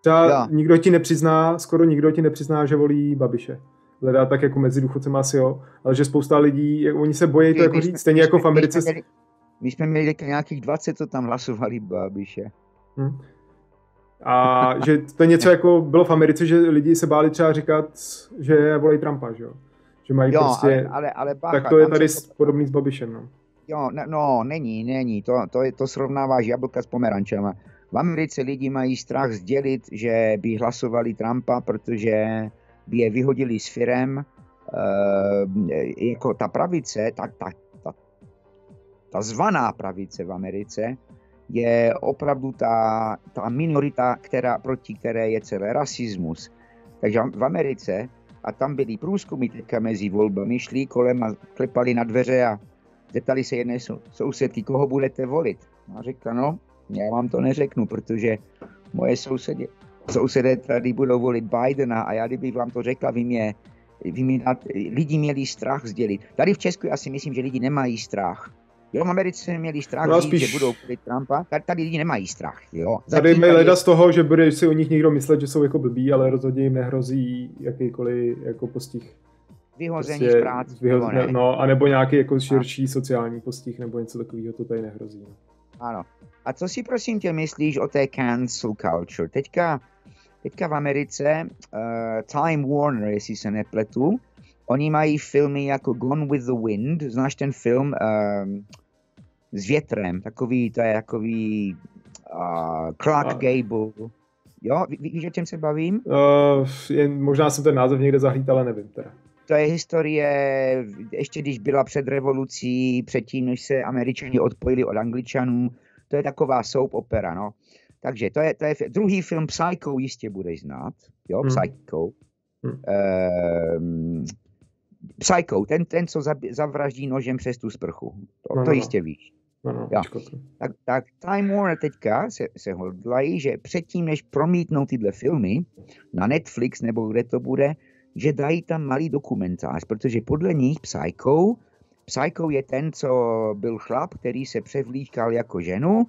Třeba ja. nikdo ti nepřizná, skoro nikdo ti nepřizná, že volí Babiše hledá tak jako mezi důchodcem asi jo, ale že spousta lidí, jak, oni se bojí to jako říct, stejně jako v Americe. My jsme, měli, nějakých 20, co tam hlasovali Babiše. Hmm. A že to je něco jako bylo v Americe, že lidi se báli třeba říkat, že volí Trumpa, že jo? Že mají jo, prostě, ale, ale, ale bacha, tak to je tady to... podobný s Babišem, no. Jo, no, no není, není, to, to, je, to srovnáváš jablka s pomerančema. V Americe lidi mají strach sdělit, že by hlasovali Trumpa, protože by je vyhodili s firem, e, jako ta pravice, ta, ta, ta, ta zvaná pravice v Americe, je opravdu ta, ta minorita, která, proti které je celý rasismus. Takže v Americe, a tam byly průzkumy teďka mezi volbami, šli kolem a klepali na dveře a zeptali se jedné sousedky, koho budete volit. A řekla, no, já vám to neřeknu, protože moje sousedě, sousedé tady budou volit Bidena a já kdybych vám to řekla, vy mě, vy mě lidi měli strach sdělit. Tady v Česku já si myslím, že lidi nemají strach. Jo, v Americe měli strach no, říct, spíš... že budou volit Trumpa. Tady, tady lidi nemají strach. Jo. Tady mi leda z toho, že bude si o nich někdo myslet, že jsou jako blbí, ale rozhodně jim nehrozí jakýkoliv jako postih. Vyhození prostě, z práce. Vyhoz... Ne, no, anebo nějaký jako širší a. sociální postih nebo něco takového, to tady nehrozí. No. Ano. A co si prosím tě myslíš o té cancel culture? Teďka teďka v Americe uh, Time Warner, jestli se nepletu, oni mají filmy jako Gone with the Wind, znáš ten film uh, s větrem, takový, to je takový uh, Clark A... Gable. Jo, ví, víš, o čem se bavím? Uh, jen, možná jsem ten název někde zahlít, ale nevím teda. To je historie, ještě když byla před revolucí, předtím, než se američani odpojili od angličanů, to je taková soap opera, no. Takže to je, to je druhý film Psycho jistě budeš znát, jo, hmm. Psycho. Hmm. Ehm, Psycho, ten, ten, co zavraždí nožem přes tu sprchu. To, no, to no, no. jistě víš. No, no, jo. Tak, tak Time Warner teďka se, se hodlají, že předtím, než promítnou tyhle filmy na Netflix nebo kde to bude, že dají tam malý dokumentář, protože podle nich Psycho, Psycho je ten, co byl chlap, který se převlíkal jako ženu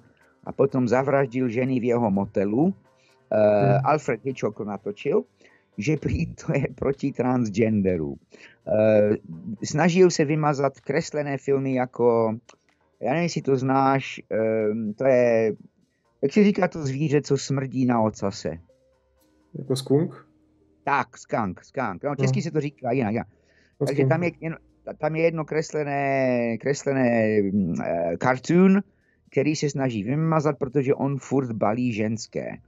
a potom zavraždil ženy v jeho motelu. Uh, hmm. Alfred Hitchcock natočil, že prý to je proti transgenderu. Uh, snažil se vymazat kreslené filmy jako, já nevím, jestli to znáš, um, to je, jak se říká to zvíře, co smrdí na ocase? Jako skunk? Tak, skunk, skunk. No, česky no. se to říká jinak. jinak. No, Takže tam je, tam je jedno kreslené, kreslené uh, cartoon, který se snaží vymazat, protože on furt balí ženské.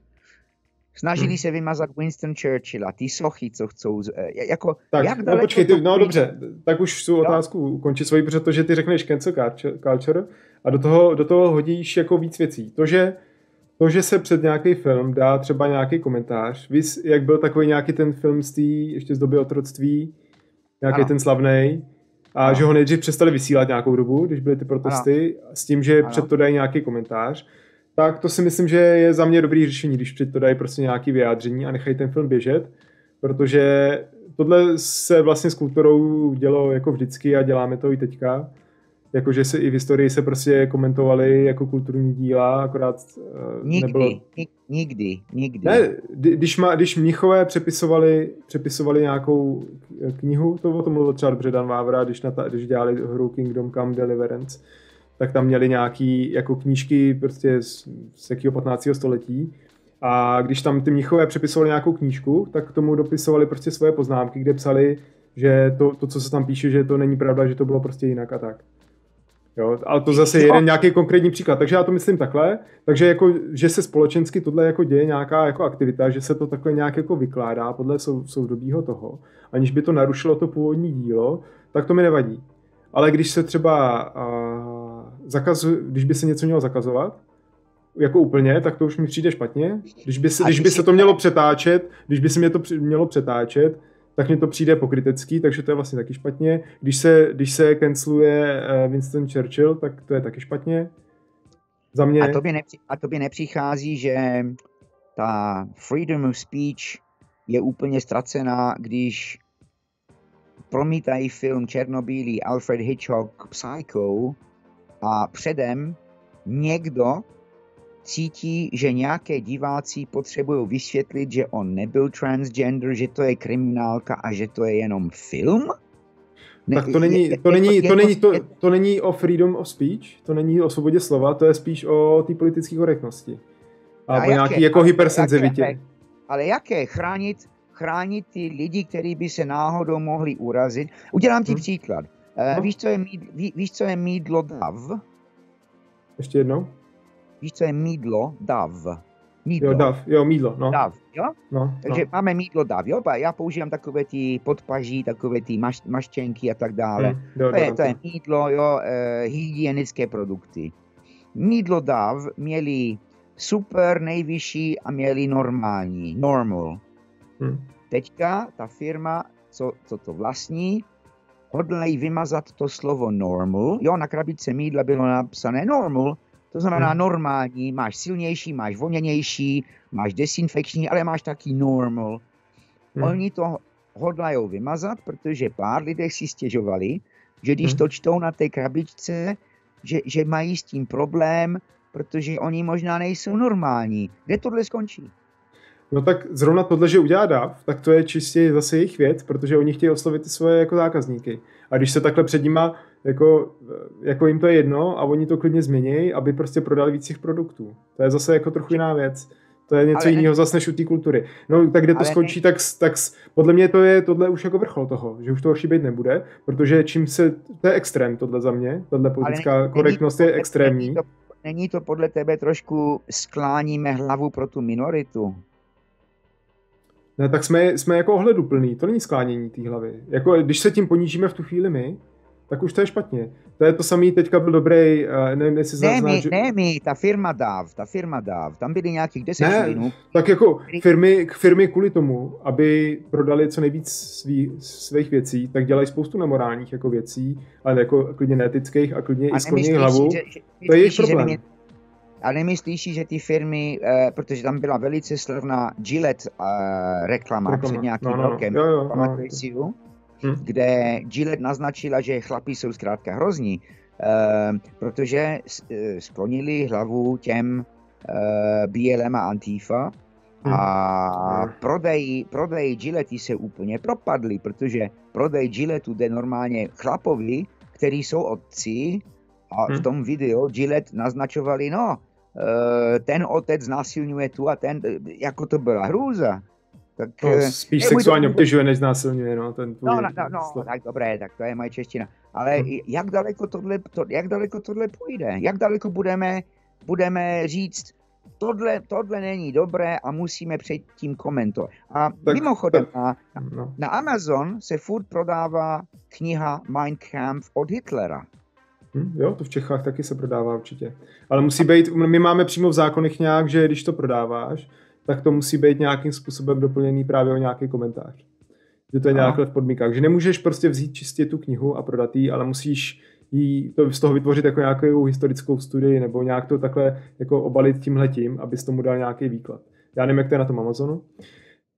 Snažili hmm. se vymazat Winston Churchilla, ty sochy, co chcou, eh, jako, tak, jak no, počkej, ty, no dobře, tak už tu otázku ukončit svoji, protože ty řekneš cancel culture a do toho, do toho hodíš jako víc věcí. To, že to, že se před nějaký film dá třeba nějaký komentář, víš, jak byl takový nějaký ten film z té, ještě z doby otroctví, nějaký ano. ten slavný, a ano. že ho nejdřív přestali vysílat nějakou dobu, když byly ty protesty, ano. s tím, že ano. před to dají nějaký komentář, tak to si myslím, že je za mě dobrý řešení, když před to dají prostě nějaký vyjádření a nechají ten film běžet, protože tohle se vlastně s kulturou dělo jako vždycky a děláme to i teďka jakože se i v historii se prostě komentovali jako kulturní díla, akorát uh, nikdy, nebylo... nikdy, nikdy. Ne, když, má, když Mnichové přepisovali, přepisovali nějakou knihu, to o tom mluvil třeba dobře Dan Vávra, když, na ta, když dělali hru Kingdom Come Deliverance, tak tam měli nějaký jako knížky prostě z, z jakého 15. století a když tam ty Mnichové přepisovali nějakou knížku, tak k tomu dopisovali prostě svoje poznámky, kde psali, že to, to, co se tam píše, že to není pravda, že to bylo prostě jinak a tak. Jo, ale to zase je jeden nějaký konkrétní příklad. Takže já to myslím takhle. Takže jako, že se společensky tohle jako děje nějaká jako aktivita, že se to takhle nějak jako vykládá podle sou, soudobího toho, aniž by to narušilo to původní dílo, tak to mi nevadí. Ale když se třeba uh, zakazuje, když by se něco mělo zakazovat, jako úplně, tak to už mi přijde špatně. Když by se, když by se to mělo přetáčet, když by se mě to mělo přetáčet, tak mně to přijde pokrytecký, takže to je vlastně taky špatně. Když se, když se canceluje eh, Winston Churchill, tak to je taky špatně. Za mě... A tobě, nepři, a tobě nepřichází, že ta freedom of speech je úplně ztracená, když promítají film Černobílý Alfred Hitchcock Psycho a předem někdo cítí, že nějaké diváci potřebují vysvětlit, že on nebyl transgender, že to je kriminálka a že to je jenom film? Ne, tak to není, to, není, to, není, to, to není o freedom of speech, to není o svobodě slova, to je spíš o té politické korektnosti. A, a o nějaký jako hypersenzivitě. Ale jaké? Chránit, chránit ty lidi, kteří by se náhodou mohli urazit. Udělám ti hmm. příklad. Uh, víš, co je mídlo, ví, víš, co je mídlo dav? Ještě jednou? Víš, co je mídlo? Dav. Mídlo. Jo, dav, jo, mídlo, no. Dav, jo? No, Takže no. máme mídlo dav, jo? Já používám takové ty podpaží, takové ty maš, maštěnky a tak dále. Hmm, jo, to, je, to je mídlo, jo, e, hygienické produkty. Mídlo dav měli super nejvyšší a měli normální, normal. Hmm. Teďka ta firma, co, co to vlastní, hodlají vymazat to slovo normal. Jo, na krabice mídla bylo napsané normal, to znamená hmm. normální, máš silnější, máš voněnější, máš desinfekční, ale máš taky normal. Hmm. Oni to hodlají vymazat, protože pár lidé si stěžovali, že když hmm. to čtou na té krabičce, že, že mají s tím problém, protože oni možná nejsou normální. Kde tohle skončí? No tak zrovna tohle, že udělá DAV, tak to je čistě zase jejich věc, protože oni chtějí oslovit svoje jako zákazníky. A když se takhle před nima, jako, jako jim to je jedno a oni to klidně změní, aby prostě prodali víc těch produktů. To je zase jako trochu jiná věc. To je něco jiného zase než u té kultury. No tak kde to skončí, tak, tak podle mě to je tohle už jako vrchol toho, že už to horší být nebude, protože čím se, to je extrém tohle za mě, tohle politická ale korektnost je extrémní. Není to, není to podle tebe trošku skláníme hlavu pro tu minoritu? Ne, tak jsme, jsme jako ohleduplný, to není sklánění té hlavy. Jako, když se tím ponížíme v tu chvíli my, tak už to je špatně. To je to samý, teďka byl dobrý, uh, nevím, jestli ne, zná, že... ne, my, ta firma DAV, ta firma DAV, tam byly nějakých 10 ne, členů. tak jako firmy, firmy kvůli tomu, aby prodali co nejvíc svý, svých věcí, tak dělají spoustu nemorálních jako věcí, ale jako klidně neetických a klidně a i sklonějí hlavu. Že, že, to je jejich problém. Že a nemyslíš, že ty firmy, uh, protože tam byla velice slavná Gillette uh, reklama, reklama před nějakým no, no, rokem, jo, jo, pamatuješ no, si ju? Hm? Kde Gillette naznačila, že chlapí jsou zkrátka hrozní. protože sklonili hlavu těm BLM a Antifa a hmm. prodej, prodej Gillety se úplně propadly, protože prodej Gilletu jde normálně chlapovi, který jsou otci a v hmm. tom videu Gillette naznačovali, no, ten otec znásilňuje tu a ten, jako to byla hrůza. Tak, no, spíš sexuálně to... obtěžuje, než znásilňuje, no. Ten tvůj no, no, no, no, tak dobré, tak to je moje čeština. Ale hmm. jak, daleko tohle, to, jak daleko tohle půjde? Jak daleko budeme, budeme říct, tohle, tohle není dobré a musíme předtím komentovat. A tak, mimochodem, tak, na, no. na Amazon se furt prodává kniha Mein Kampf od Hitlera. Hm, jo, to v Čechách taky se prodává určitě. Ale musí být, my máme přímo v zákonech nějak, že když to prodáváš, tak to musí být nějakým způsobem doplněný právě o nějaký komentář. Že to je nějaké v podmínkách. Že nemůžeš prostě vzít čistě tu knihu a prodat ji, ale musíš jí, to, z toho vytvořit jako nějakou historickou studii nebo nějak to takhle jako obalit tímhletím, abys tomu dal nějaký výklad. Já nevím, jak to je na tom Amazonu.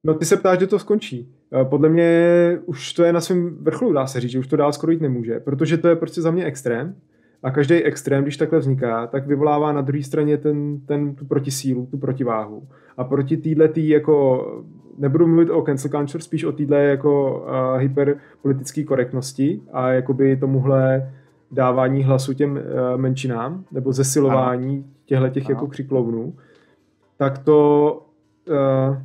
No ty se ptáš, že to skončí. Podle mě už to je na svém vrcholu, dá se říct, že už to dál skoro jít nemůže, protože to je prostě za mě extrém. A každý extrém, když takhle vzniká, tak vyvolává na druhé straně ten, ten, tu protisílu, tu protiváhu. A proti týhle tý jako, nebudu mluvit o cancel culture, spíš o týhle jako uh, hyperpolitické korektnosti a jakoby tomuhle dávání hlasu těm uh, menšinám, nebo zesilování těchto těch jako křiklovnů, tak to uh,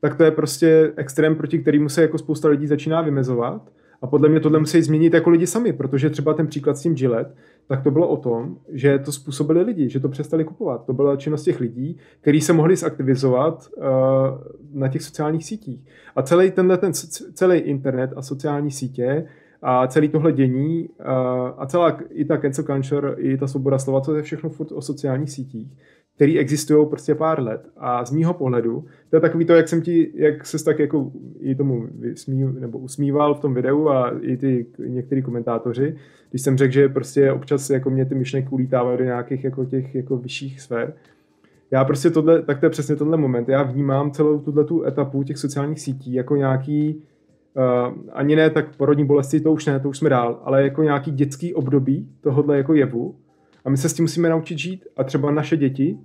tak to je prostě extrém, proti kterému se jako spousta lidí začíná vymezovat. A podle mě tohle musí změnit jako lidi sami, protože třeba ten příklad s tím Gillette, tak to bylo o tom, že to způsobili lidi, že to přestali kupovat. To byla činnost těch lidí, kteří se mohli zaktivizovat uh, na těch sociálních sítích. A celý tenhle ten, celý internet a sociální sítě a celý tohle dění uh, a celá i ta cancel culture, i ta svoboda slova, to je všechno furt o sociálních sítích, který existují prostě pár let. A z mýho pohledu, to je takový to, jak jsem ti, jak ses tak jako i tomu vysmí, nebo usmíval v tom videu a i ty některý komentátoři, když jsem řekl, že prostě občas jako mě ty myšlenky ulítávají do nějakých jako těch jako vyšších sfér. Já prostě tohle, tak to je přesně tenhle moment. Já vnímám celou tuhle tu etapu těch sociálních sítí jako nějaký, uh, ani ne tak porodní bolesti, to už ne, to už jsme dál, ale jako nějaký dětský období tohohle jako jevu, a my se s tím musíme naučit žít a třeba naše děti,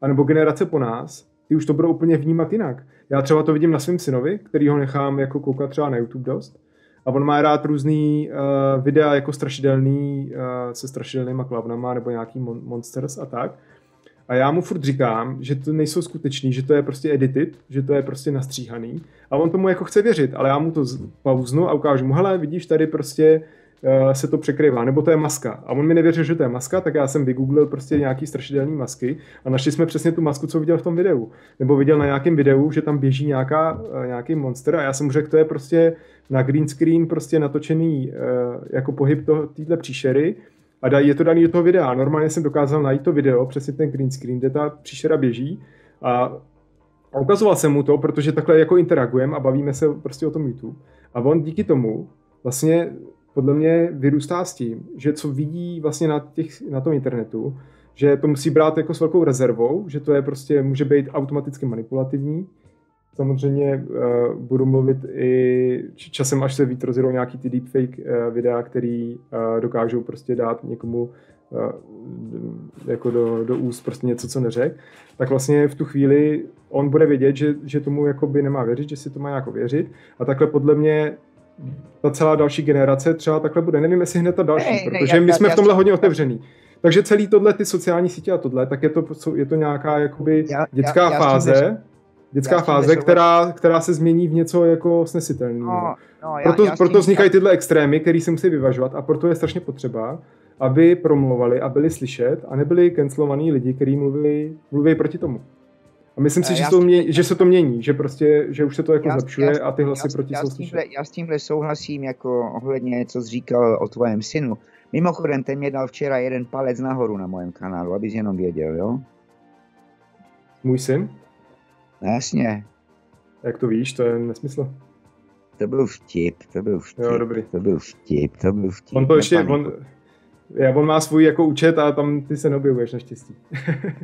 anebo generace po nás, ty už to budou úplně vnímat jinak. Já třeba to vidím na svém synovi, který ho nechám jako koukat třeba na YouTube dost. A on má rád různý uh, videa jako strašidelný, uh, se strašidelnýma klavnama nebo nějaký mon- monsters a tak. A já mu furt říkám, že to nejsou skutečný, že to je prostě edited, že to je prostě nastříhaný. A on tomu jako chce věřit, ale já mu to pauznu a ukážu mu, hele, vidíš, tady prostě se to překrývá, nebo to je maska. A on mi nevěřil, že to je maska, tak já jsem vygooglil prostě nějaký strašidelný masky a našli jsme přesně tu masku, co viděl v tom videu. Nebo viděl na nějakém videu, že tam běží nějaká, eh, nějaký monster a já jsem mu řekl, to je prostě na green screen prostě natočený eh, jako pohyb téhle příšery a je to daný do toho videa. Normálně jsem dokázal najít to video, přesně ten green screen, kde ta příšera běží a a ukazoval jsem mu to, protože takhle jako interagujeme a bavíme se prostě o tom YouTube. A on díky tomu vlastně podle mě vyrůstá s tím, že co vidí vlastně na, těch, na tom internetu, že to musí brát jako s velkou rezervou, že to je prostě, může být automaticky manipulativní. Samozřejmě uh, budu mluvit i časem, až se víc rozjedou nějaký ty deepfake uh, videa, který uh, dokážou prostě dát někomu uh, jako do, do úst prostě něco, co neřek, tak vlastně v tu chvíli on bude vědět, že, že tomu jakoby nemá věřit, že si to má jako věřit a takhle podle mě ta celá další generace třeba takhle bude. Nevím, jestli hned ta další, ne, protože ne, my jsme já, v tomhle já, hodně otevřený. Takže celý tohle, ty sociální sítě a tohle, tak je to, je to nějaká jakoby já, dětská já, fáze, dětská fáze, která, která se změní v něco jako snesitelného. No, no, proto, já, proto vznikají tyhle extrémy, které se musí vyvažovat a proto je strašně potřeba, aby promluvali a byli slyšet a nebyli cancelovaní lidi, kteří mluví, mluví proti tomu. A myslím si, že, to mě, že se to mění, že prostě, že už se to jako já, zlepšuje já, a ty hlasy já, proti já jsou tímhle, Já s tímhle souhlasím jako ohledně, co jsi říkal o tvém synu. Mimochodem, ten mě dal včera jeden palec nahoru na mojem kanálu, abys jenom věděl, jo? Můj syn? Jasně. Jak to víš, to je nesmysl. To byl vtip, to byl vtip. Jo, dobrý. To byl vtip, to byl vtip. On to ještě, on, já, on má svůj jako účet a tam ty se neobjevuješ naštěstí.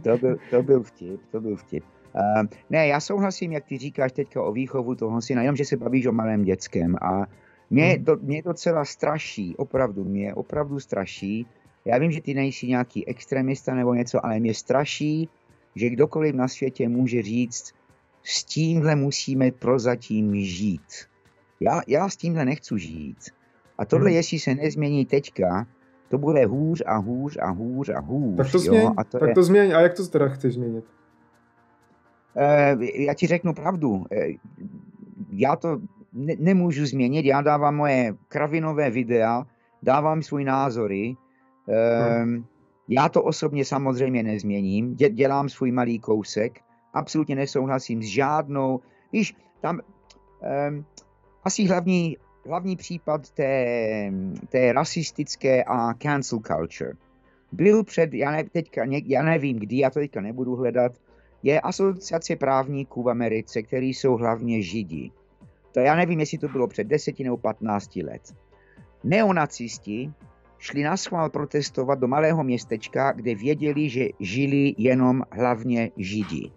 to, byl, to byl vtip, to byl vtip. Uh, ne, já souhlasím, jak ty říkáš teďka o výchovu toho syna, jenom že se bavíš o malém dětském a mě, hmm. to, mě docela straší, opravdu, mě opravdu straší, já vím, že ty nejsi nějaký extremista nebo něco, ale mě straší, že kdokoliv na světě může říct, s tímhle musíme prozatím žít. Já, já s tímhle nechci žít. A tohle, hmm. jestli se nezmění teďka, to bude hůř a hůř a hůř a hůř. Tak to změň, a to tak je... to změň. A jak to teda chceš změnit? Uh, já ti řeknu pravdu. Uh, já to ne, nemůžu změnit, já dávám moje kravinové videa, dávám svůj názory. Hmm. Já to osobně samozřejmě nezměním, Dě, dělám svůj malý kousek, absolutně nesouhlasím s žádnou, víš, tam um, asi hlavní hlavní případ té, té rasistické a cancel culture byl před, já, ne, teďka, já nevím kdy, já to teďka nebudu hledat, je asociace právníků v Americe, který jsou hlavně židi. To já nevím, jestli to bylo před 10 nebo 15 let. Neonacisti šli na schvál protestovat do malého městečka, kde věděli, že žili jenom hlavně židi.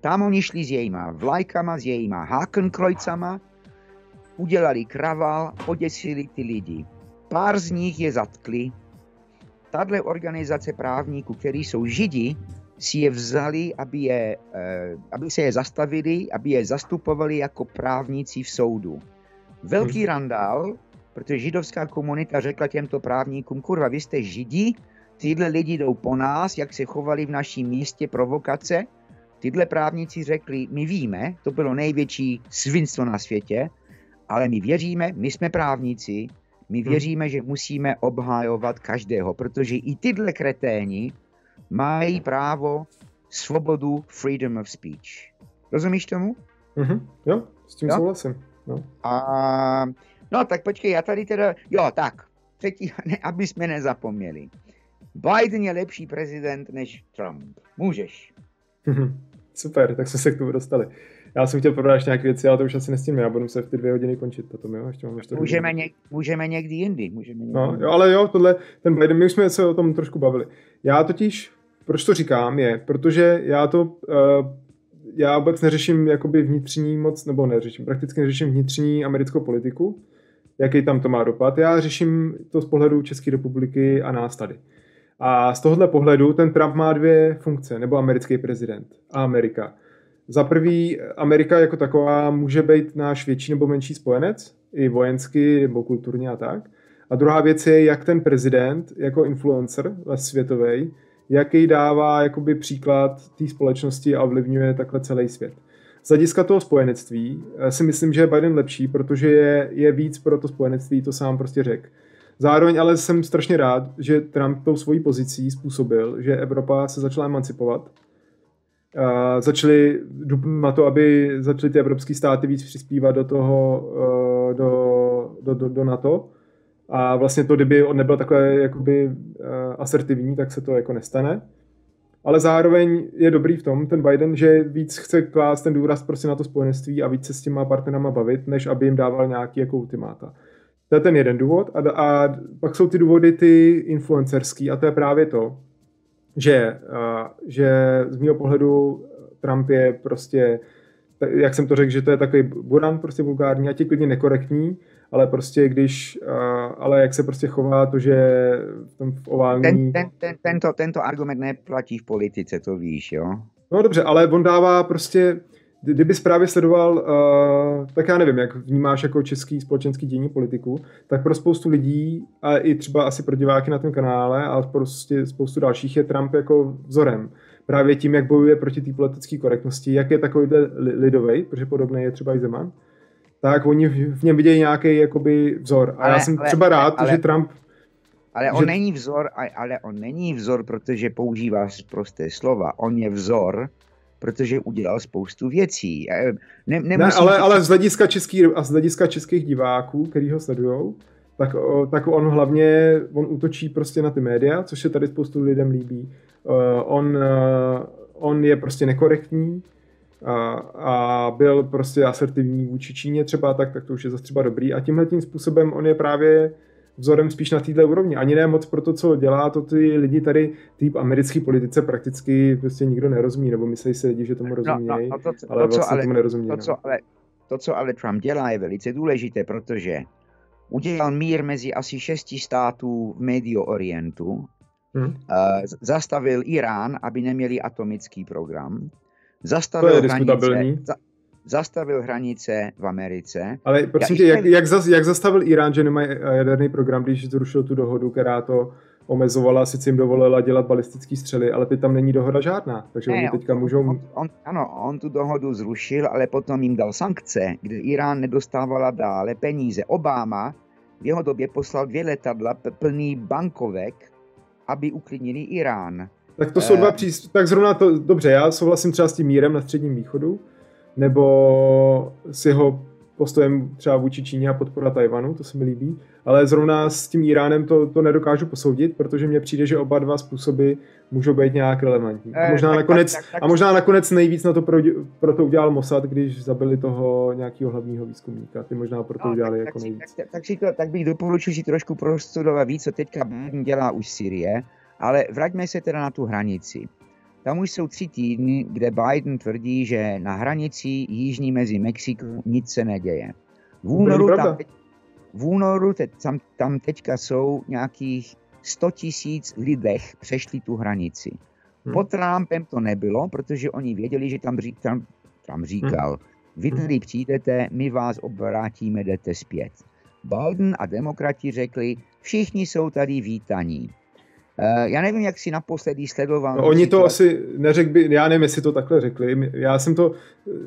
Tam oni šli s jejíma vlajkama, s jejíma hákenkrojcama, udělali kraval, poděsili ty lidi. Pár z nich je zatkli. Tato organizace právníků, kteří jsou židi, si je vzali, aby, je, eh, aby se je zastavili, aby je zastupovali jako právníci v soudu. Velký hmm. randál, protože židovská komunita řekla těmto právníkům, kurva, vy jste židi, tyhle lidi jdou po nás, jak se chovali v našem místě provokace. Tyhle právníci řekli, my víme, to bylo největší svinstvo na světě, ale my věříme, my jsme právníci, my hmm. věříme, že musíme obhájovat každého, protože i tyhle kreténi mají právo svobodu freedom of speech. Rozumíš tomu? Mm-hmm. Jo, s tím jo? souhlasím. No. A, no tak počkej, já tady teda, jo tak, třetí, ne, aby jsme nezapomněli. Biden je lepší prezident než Trump. Můžeš. Mm-hmm. Super, tak jsme se k tomu dostali. Já jsem chtěl ještě nějaké věci, ale to už asi nestíneme. Já budu se v ty dvě hodiny končit potom, jo? Ještě mám ještě můžeme, něk, můžeme někdy jindy. Můžeme někdy no, jo, ale jo, tohle, ten Biden, my už jsme se o tom trošku bavili. Já totiž, proč to říkám, je, protože já to, uh, já vůbec neřeším jakoby vnitřní moc, nebo neřeším, prakticky neřeším vnitřní americkou politiku, jaký tam to má dopad. Já řeším to z pohledu České republiky a nás tady. A z tohohle pohledu ten Trump má dvě funkce, nebo americký prezident a Amerika. Za prvý, Amerika jako taková může být náš větší nebo menší spojenec, i vojensky nebo kulturně a tak. A druhá věc je, jak ten prezident jako influencer světový, jaký dává jakoby příklad té společnosti a ovlivňuje takhle celý svět. Z hlediska toho spojenectví eh, si myslím, že je Biden lepší, protože je, je víc pro to spojenectví, to sám prostě řekl. Zároveň ale jsem strašně rád, že Trump tou svojí pozicí způsobil, že Evropa se začala emancipovat uh, začali na to, aby začaly ty evropské státy víc přispívat do toho, uh, do, do, do, do NATO. A vlastně to, kdyby on nebyl takhle jakoby uh, asertivní, tak se to jako nestane. Ale zároveň je dobrý v tom, ten Biden, že víc chce klást ten důraz prostě na to spojenství a víc se s těma partnerama bavit, než aby jim dával nějaký jako ultimáta. To je ten jeden důvod. A, a pak jsou ty důvody ty influencerský a to je právě to, že, že z mého pohledu Trump je prostě, jak jsem to řekl, že to je takový buran, prostě vulgární, a ti klidně nekorektní, ale prostě když, ale jak se prostě chová to, že v tom v ovální... Ten, ten, ten, tento, tento argument neplatí v politice, to víš, jo? No dobře, ale on dává prostě, kdyby právě sledoval, uh, tak já nevím, jak vnímáš jako český společenský dění politiku, tak pro spoustu lidí, a i třeba asi pro diváky na tom kanále, a prostě spoustu dalších je Trump jako vzorem. Právě tím, jak bojuje proti té politické korektnosti, jak je takový lidový, protože podobný je třeba i Zeman, tak oni v něm vidějí nějaký jakoby vzor. A ale, já jsem ale, třeba rád, ale, že Trump ale on že... není vzor, ale on není vzor, protože používá prosté slova. On je vzor, protože udělal spoustu věcí. Ne, ne, ale, ale z hlediska, český, a z hlediska českých diváků, který ho sledují, tak, tak on hlavně, on útočí prostě na ty média, což se tady spoustu lidem líbí. Uh, on, uh, on je prostě nekorektní a, a byl prostě asertivní vůči Číně třeba, tak, tak to už je zase třeba dobrý. A tímhle tím způsobem on je právě vzorem spíš na této úrovni. Ani ne moc pro to, co dělá, to ty lidi tady, typ americké politice prakticky prostě nikdo nerozumí, nebo myslí si lidi, že tomu rozumí, no, no, no to, to, ale to, vlastně ale, tomu nerozumí. To, co no. ale, to, co ale Trump dělá, je velice důležité, protože udělal mír mezi asi šesti států v Medio Orientu, Hmm. Zastavil Irán, aby neměli atomický program. Zastavil hranice, za, zastavil hranice v Americe. Ale prosím tě, jak, jak, zas, jak zastavil Irán, že nemají jaderný program, když zrušil tu dohodu, která to omezovala, sice jim dovolila dělat balistické střely, ale teď tam není dohoda žádná, takže ne, oni teďka on, můžou... On, on, ano, on tu dohodu zrušil, ale potom jim dal sankce, kde Irán nedostávala dále peníze. Obama v jeho době poslal dvě letadla plný bankovek, aby uklidnili Irán. Tak to jsou uh, dva přístupy, tak zrovna to, dobře, já souhlasím třeba s tím mírem na středním východu, nebo s jeho postojem třeba vůči Číně a podpora Tajvanu, to se mi líbí, ale zrovna s tím Iránem to, to nedokážu posoudit, protože mně přijde, že oba dva způsoby můžou být nějak relevantní. A eh, možná, tak, nakonec, tak, tak, tak, a možná nakonec nejvíc na to pro, pro to udělal Mossad, když zabili toho nějakého hlavního výzkumníka. Ty možná pro to no, udělali tak, jako nejvíc. Tak, tak, tak, tak bych doporučil si trošku prostudovat víc, co teďka dělá už Syrie, ale vraťme se teda na tu hranici. Tam už jsou tři týdny, kde Biden tvrdí, že na hranici jižní mezi Mexikou nic se neděje. V únoru, tam, v únoru te, tam, tam teďka jsou nějakých 100 tisíc lidech přešli tu hranici. Hmm. Pod Trumpem to nebylo, protože oni věděli, že tam, tam, tam říkal, hmm. vy tady přijdete, my vás obrátíme, jdete zpět. Biden a demokrati řekli, všichni jsou tady vítaní. Uh, já nevím, jak si naposledy sledoval. No, oni to asi neřekli, by, já nevím, jestli to takhle řekli. Já jsem to,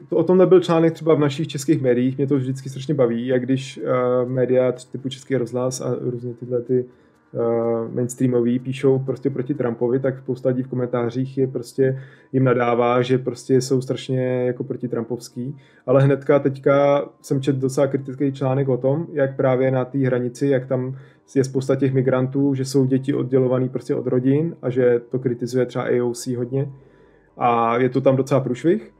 to, o tom nebyl článek třeba v našich českých médiích, mě to vždycky strašně baví, jak když uh, média typu Český rozhlas a různě tyhle ty uh, mainstreamový píšou prostě proti Trumpovi, tak spousta lidí v komentářích je prostě jim nadává, že prostě jsou strašně jako proti Trumpovský, ale hnedka teďka jsem četl docela kritický článek o tom, jak právě na té hranici, jak tam je spousta těch migrantů, že jsou děti oddělované prostě od rodin a že to kritizuje třeba AOC hodně a je to tam docela průšvih.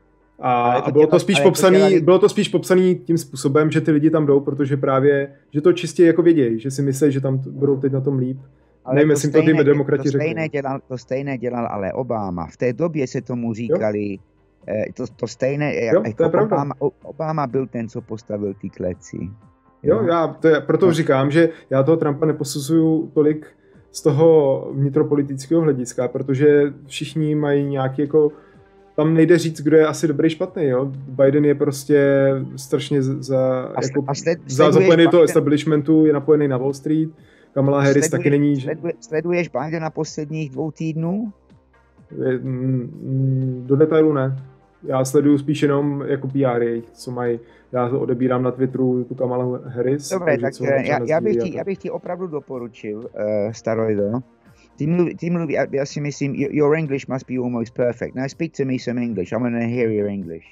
A, a bylo, to spíš popsaný, to bylo to spíš popsaný tím způsobem, že ty lidi tam jdou, protože právě, že to čistě jako vědějí, že si myslí, že tam budou teď na tom líp. Ale Nevím, jestli to ty demokrati to stejné, dělal, to stejné dělal ale Obama. V té době se tomu říkali, eh, to, to stejné, jo, jako to je Obama, Obama byl ten, co postavil ty kleci. Jo, já to je, proto no. říkám, že já toho Trumpa neposuzuju tolik z toho vnitropolitického hlediska, protože všichni mají nějaký jako tam nejde říct, kdo je asi dobrý, špatný, jo. Biden je prostě strašně za, a jako, a sled, za zapojený do establishmentu, je napojený na Wall Street, Kamala Harris sleduješ, taky není... Sleduje, sleduješ Biden na posledních dvou týdnů? Je, mm, mm, do detailu ne. Já sleduju spíš jenom jako PR co mají já to odebírám na Twitteru tu Kamalu Harris. Dobře, tak eh, já, já, bych ti, já bych ti opravdu doporučil, uh, Staroido, ty mluví, ty mluví, já si myslím, your English must be almost perfect. Now speak to me some English. I want to hear your English.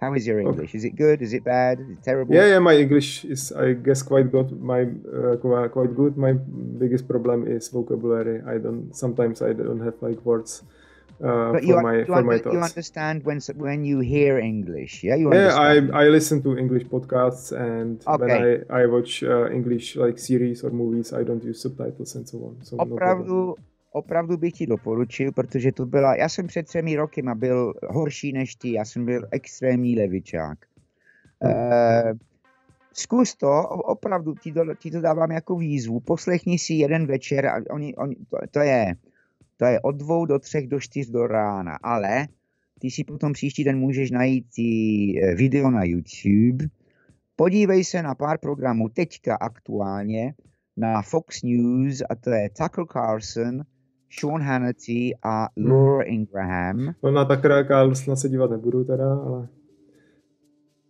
How is your English? Okay. Is it good? Is it bad? Is it terrible? Yeah, yeah. My English is, I guess, quite good. My uh, quite good. My biggest problem is vocabulary. I don't. Sometimes I don't have like words uh, but you, my, you, for my thoughts. you understand when when you hear English, yeah? You yeah, I, I listen to English podcasts and okay. when I, I watch uh, English like series or movies, I don't use subtitles and so on. So opravdu, no opravdu bych ti doporučil, protože to byla, já jsem před třemi roky a byl horší než ty, já jsem byl extrémní levičák. Hmm. Uh, zkus to, opravdu ti to, ti to dávám jako výzvu, poslechni si jeden večer a oni, oni, to, to je to je od dvou do třech do čtyř do rána, ale ty si potom příští den můžeš najít ty eh, video na YouTube. Podívej se na pár programů teďka aktuálně na Fox News a to je Tucker Carlson, Sean Hannity a hmm. Laura Ingraham. No na Tuckera Carlsona se dívat nebudu teda, ale...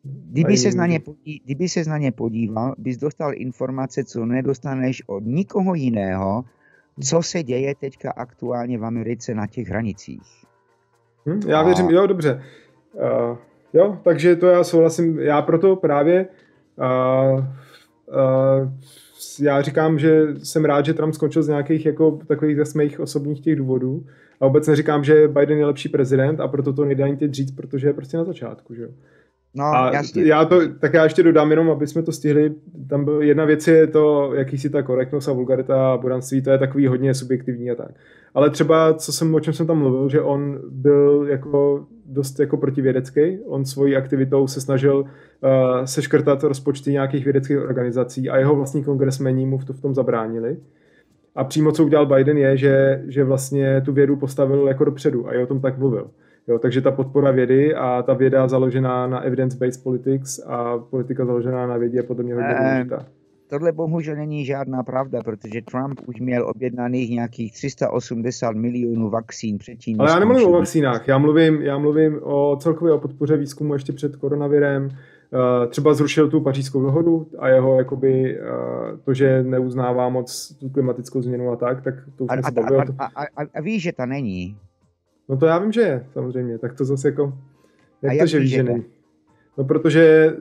Kdyby se, na ně podí, kdyby ses na ně podíval, bys dostal informace, co nedostaneš od nikoho jiného, co se děje teďka aktuálně v Americe na těch hranicích. Hm, já věřím, jo, dobře. Uh, jo, takže to já souhlasím. Já proto právě uh, uh, já říkám, že jsem rád, že Trump skončil z nějakých jako takových z mých osobních těch důvodů. A vůbec neříkám, že Biden je lepší prezident a proto to nejde ani teď říct, protože je prostě na začátku, že jo. No, a jasně. Já to, tak já ještě dodám jenom, aby jsme to stihli. Tam byl, jedna věc je to, jaký si ta korektnost a vulgarita a bodanství, to je takový hodně subjektivní a tak. Ale třeba, co jsem, o čem jsem tam mluvil, že on byl jako dost jako protivědecký. On svojí aktivitou se snažil uh, seškrtat rozpočty nějakých vědeckých organizací a jeho vlastní kongresmení mu v, to, v tom zabránili. A přímo co udělal Biden je, že, že vlastně tu vědu postavil jako dopředu a i o tom tak mluvil. Jo, takže ta podpora vědy a ta věda založená na evidence-based politics a politika založená na vědě je podle mě hodně důležitá. Tohle bohužel není žádná pravda, protože Trump už měl objednaných nějakých 380 milionů vakcín předtím. Ale já nemluvím o vakcínách, já mluvím, já mluvím o celkově o podpoře výzkumu ještě před koronavirem. Eh, třeba zrušil tu pařížskou dohodu a jeho jakoby, eh, to, že neuznává moc tu klimatickou změnu a tak, tak to už a, a. A, a, a, a víš, že ta není? No to já vím, že je, samozřejmě. Tak to zase jako... Jak, jak to, že víš, že není? No protože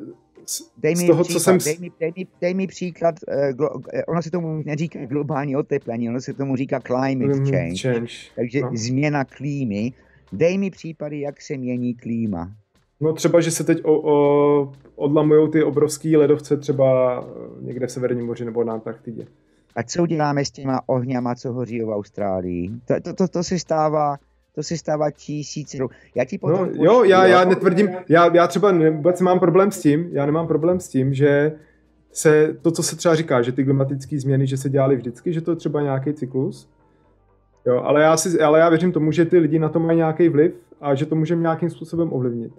dej mi z toho, příklad, co jsem... Dej mi, dej mi, dej mi příklad, uh, glo, uh, ono se tomu neříká globální oteplení, ono se tomu říká climate mm, change. change. Takže no. změna klímy. Dej mi případy, jak se mění klíma. No třeba, že se teď o, o, odlamují ty obrovský ledovce třeba eh, někde v Severním moři nebo na Antarktidě. A co uděláme s těma ohňama, co hoří v Austrálii? To, to, to, to se stává to se stává tisíc. Já ti potom... No, jo, já, já netvrdím, já, já třeba vůbec mám problém s tím, já nemám problém s tím, že se to, co se třeba říká, že ty klimatické změny, že se dělaly vždycky, že to je třeba nějaký cyklus, jo, ale já, si, ale já věřím tomu, že ty lidi na to mají nějaký vliv a že to můžeme nějakým způsobem ovlivnit.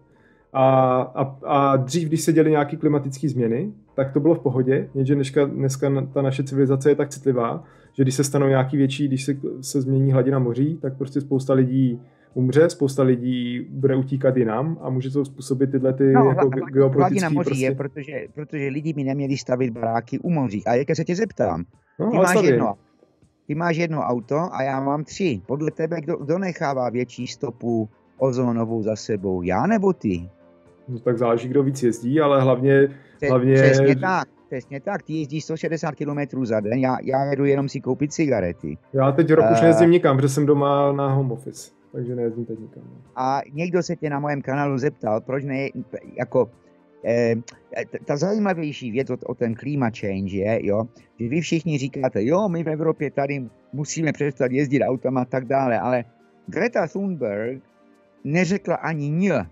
A, a, a dřív, když se děly nějaké klimatické změny, tak to bylo v pohodě, jenže dneska, dneska ta naše civilizace je tak citlivá, že když se stanou nějaký větší, když se, se změní hladina moří, tak prostě spousta lidí umře, spousta lidí bude utíkat jinam a může to způsobit tyhle ty no, jako hla, geopolitické moří prostě... je, protože, protože lidi by neměli stavit baráky u moří. A jak se tě zeptám, no, ty, máš jedno, ty máš jedno auto a já mám tři. Podle tebe, kdo, kdo nechává větší stopu ozónovou za sebou, já nebo ty? No, tak záleží, kdo víc jezdí, ale hlavně... hlavně... Přesně tak. Přesně tak, ty jezdíš 160 km za den, já, já jedu jenom si koupit cigarety. Já teď rok uh, už nejezdím nikam, protože jsem doma na home office, takže nejezdím teď nikam. No. A někdo se tě na mém kanálu zeptal, proč ne, jako eh, ta zajímavější věc o, o ten climate change je, jo, že vy všichni říkáte, jo, my v Evropě tady musíme přestat jezdit autama a tak dále, ale Greta Thunberg neřekla ani ně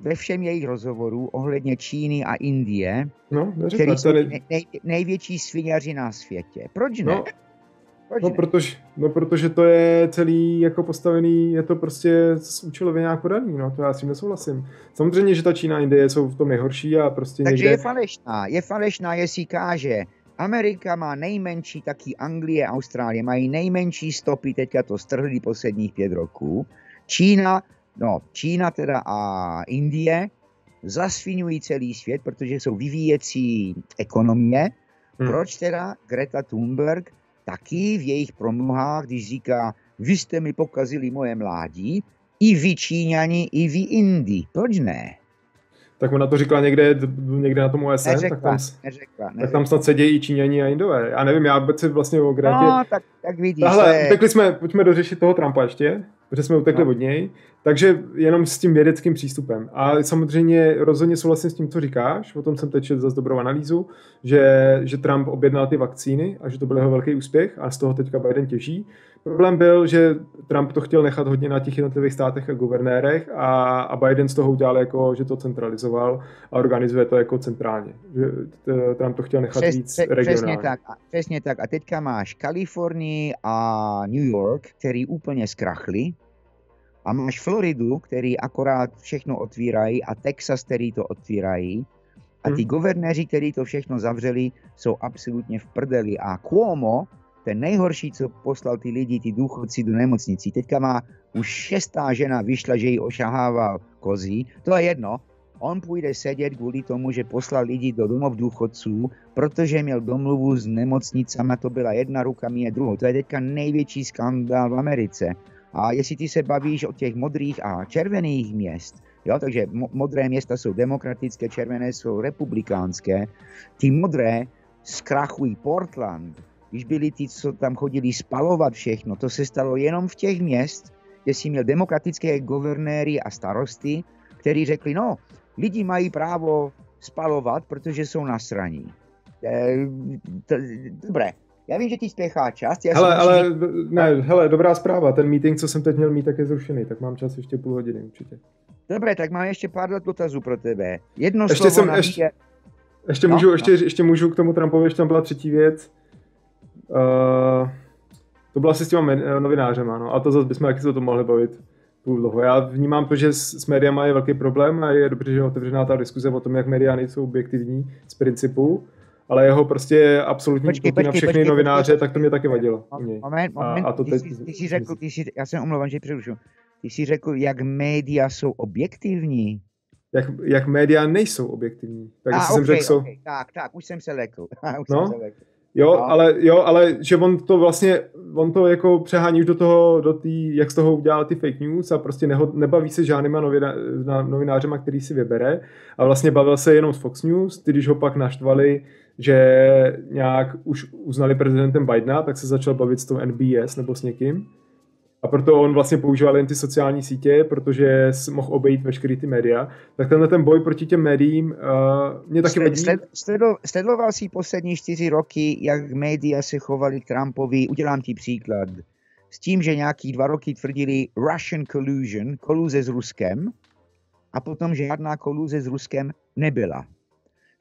ve všem jejich rozhovorů ohledně Číny a Indie, no, který jsou nej, nej, největší sviňaři na světě. Proč ne? No. Proč no, ne? Protože, no, protože to je celý jako postavený, je to prostě účelově nějak podaný, no, to já s tím nesouhlasím. Samozřejmě, že ta Čína a Indie jsou v tom nejhorší a prostě Takže někde... je falešná, je falešná, jestli káže, Amerika má nejmenší, taky Anglie, Austrálie mají nejmenší stopy, teďka to strhli posledních pět roků. Čína No, Čína teda a Indie zasvinují celý svět, protože jsou vyvíjecí ekonomie. Hmm. Proč teda Greta Thunberg taky v jejich promluhách, když říká, vy jste mi pokazili moje mládí, i vy Číňani, i vy Indi. Proč ne? Tak ona to říkala někde, někde na tom OSN, neřekla, tak, tam, neřekla, neřekla. tak tam snad sedí i Číňani a Indové. Já nevím, já vůbec si vlastně o Gretě... No, tak, tak vidíš. Tahle, je... utekli jsme, pojďme dořešit toho Trumpa ještě, protože jsme utekli no. od něj. Takže jenom s tím vědeckým přístupem. A samozřejmě rozhodně souhlasím s tím, co říkáš, o tom jsem teď zase dobrou analýzu, že, že Trump objednal ty vakcíny a že to byl jeho velký úspěch a z toho teďka Biden těží. Problém byl, že Trump to chtěl nechat hodně na těch jednotlivých státech a guvernérech a, a Biden z toho udělal jako, že to centralizoval a organizuje to jako centrálně. Že Trump to chtěl nechat Přes, víc regionálně. Přesně tak, přesně tak. A teďka máš Kalifornii a New York, který úplně zkrachli. A máš Floridu, který akorát všechno otvírají a Texas, který to otvírají. A ty hmm. guvernéři, kteří to všechno zavřeli, jsou absolutně v prdeli. A Cuomo, ten nejhorší, co poslal ty lidi, ty důchodci do nemocnicí. Teďka má už šestá žena vyšla, že ji ošahával kozí. To je jedno. On půjde sedět kvůli tomu, že poslal lidi do domov důchodců, protože měl domluvu s nemocnicama, to byla jedna ruka, mě druhou. To je teďka největší skandál v Americe. A jestli ty se bavíš o těch modrých a červených měst, jo, takže modré města jsou demokratické, červené jsou republikánské, ty modré zkrachují Portland, když byli ti, co tam chodili spalovat všechno, to se stalo jenom v těch měst, kde si měl demokratické guvernéry a starosty, kteří řekli, no, lidi mají právo spalovat, protože jsou nasraní. E, dobré, já vím, že ti spěchá čas. Já hele, ale ne, hele, dobrá zpráva. Ten meeting, co jsem teď měl mít, tak je zrušený, tak mám čas ještě půl hodiny určitě. Dobré, tak mám ještě pár dotazů pro tebe. Jedno ještě slovo jsem, ještě, ještě, no, můžu, no. ještě, ještě můžu k tomu Trumpovi, ještě tam byla třetí věc Uh, to bylo asi s těma novinářem, ano. A to zase bychom taky se o tom mohli bavit půl dlouho. Já vnímám to, že s, s médiama je velký problém a je dobře, že je otevřená ta diskuze o tom, jak média nejsou objektivní z principu, ale jeho prostě absolutní počkej, počkej, na všechny počkej, novináře, počkej, tak to mě taky vadilo. Moment, moment, a, a to ty, jsi, ty jsi řekl, ty jsi, já jsem omlouvám, že přerušu. Ty jsi řekl, jak média jsou objektivní. Jak, jak média nejsou objektivní. Tak a, jsem okay, řekl, okay. Tak, tak, už jsem se lekl. už no? jsem se lekl. Jo, no. ale, jo, ale že on to vlastně, on to jako přehání už do toho, do tý, jak z toho udělal ty fake news a prostě neho, nebaví se žádnýma novina, novinářema, který si vybere a vlastně bavil se jenom s Fox News, ty když ho pak naštvali, že nějak už uznali prezidentem Bidena, tak se začal bavit s tou NBS nebo s někým a proto on vlastně používal jen ty sociální sítě, protože mohl obejít veškerý ty média, tak tenhle ten boj proti těm médiím uh, mě taky vadí. Sled, sledoval jsi poslední čtyři roky, jak média se chovali Trumpovi, udělám ti příklad, s tím, že nějaký dva roky tvrdili Russian collusion, koluze s Ruskem, a potom žádná koluze s Ruskem nebyla.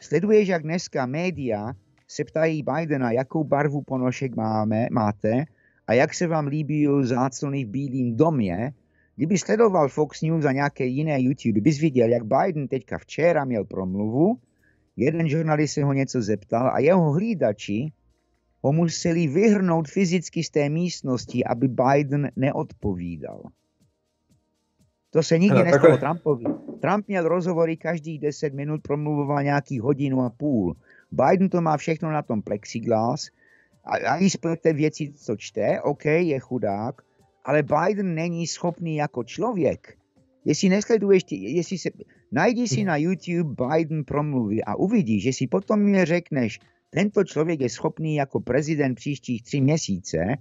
Sleduješ, jak dneska média se ptají Bidena, jakou barvu ponošek máme, máte, a jak se vám líbí záclony v Bílém domě, kdyby sledoval Fox News a nějaké jiné YouTube, bys viděl, jak Biden teďka včera měl promluvu, jeden žurnalist se ho něco zeptal a jeho hlídači ho museli vyhrnout fyzicky z té místnosti, aby Biden neodpovídal. To se nikdy nestalo Trumpovi. Trump měl rozhovory každých 10 minut, promluvoval nějaký hodinu a půl. Biden to má všechno na tom plexiglas, a, a když plete věci, co čte, OK, je chudák, ale Biden není schopný jako člověk. Jestli nesleduješ, jestli se, najdi si na YouTube Biden promluvy a uvidíš, že si potom mě řekneš, tento člověk je schopný jako prezident příštích tři měsíce,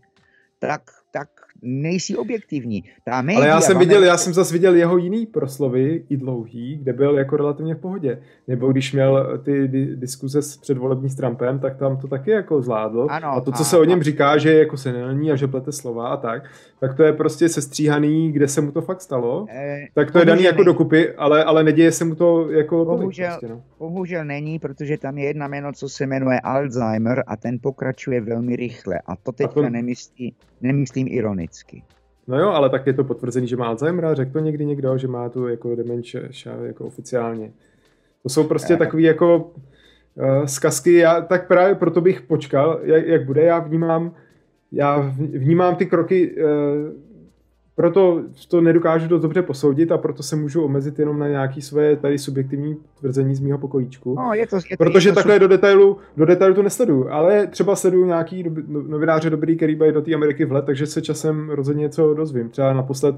tak, tak nejsi objektivní. Ta média, Ale já jsem viděl, já jsem zase viděl jeho jiný proslovy, i dlouhý, kde byl jako relativně v pohodě. Nebo když měl ty diskuze s předvolební s Trumpem, tak tam to taky jako zvládl. Ano, a to, co a, se o něm a... říká, že je jako senilní a že plete slova a tak, tak to je prostě sestříhaný, kde se mu to fakt stalo. E, tak to je daný jako dokupy, ale, ale neděje se mu to jako bohužel, prostě, no. bohužel není, protože tam je jedna jméno, co se jmenuje Alzheimer a ten pokračuje velmi rychle. A to teďka to... nemyslí, nemyslím ironicky. No jo, ale tak je to potvrzený, že má Alzheimer, řekl to někdy někdo, že má tu jako dementia jako oficiálně. To jsou prostě eh. takové jako uh, zkazky, já tak právě proto bych počkal, jak, jak bude, já vnímám, já vnímám ty kroky uh, proto to nedokážu dost dobře posoudit a proto se můžu omezit jenom na nějaké své tady subjektivní tvrzení z mého pokojíčku. No, je to, je to, Protože je to takhle sub... do detailu, do detailu to nesleduju, ale třeba sleduju nějaký no, novináře dobrý, který bají do té Ameriky vlet, takže se časem rozhodně něco dozvím. Třeba naposled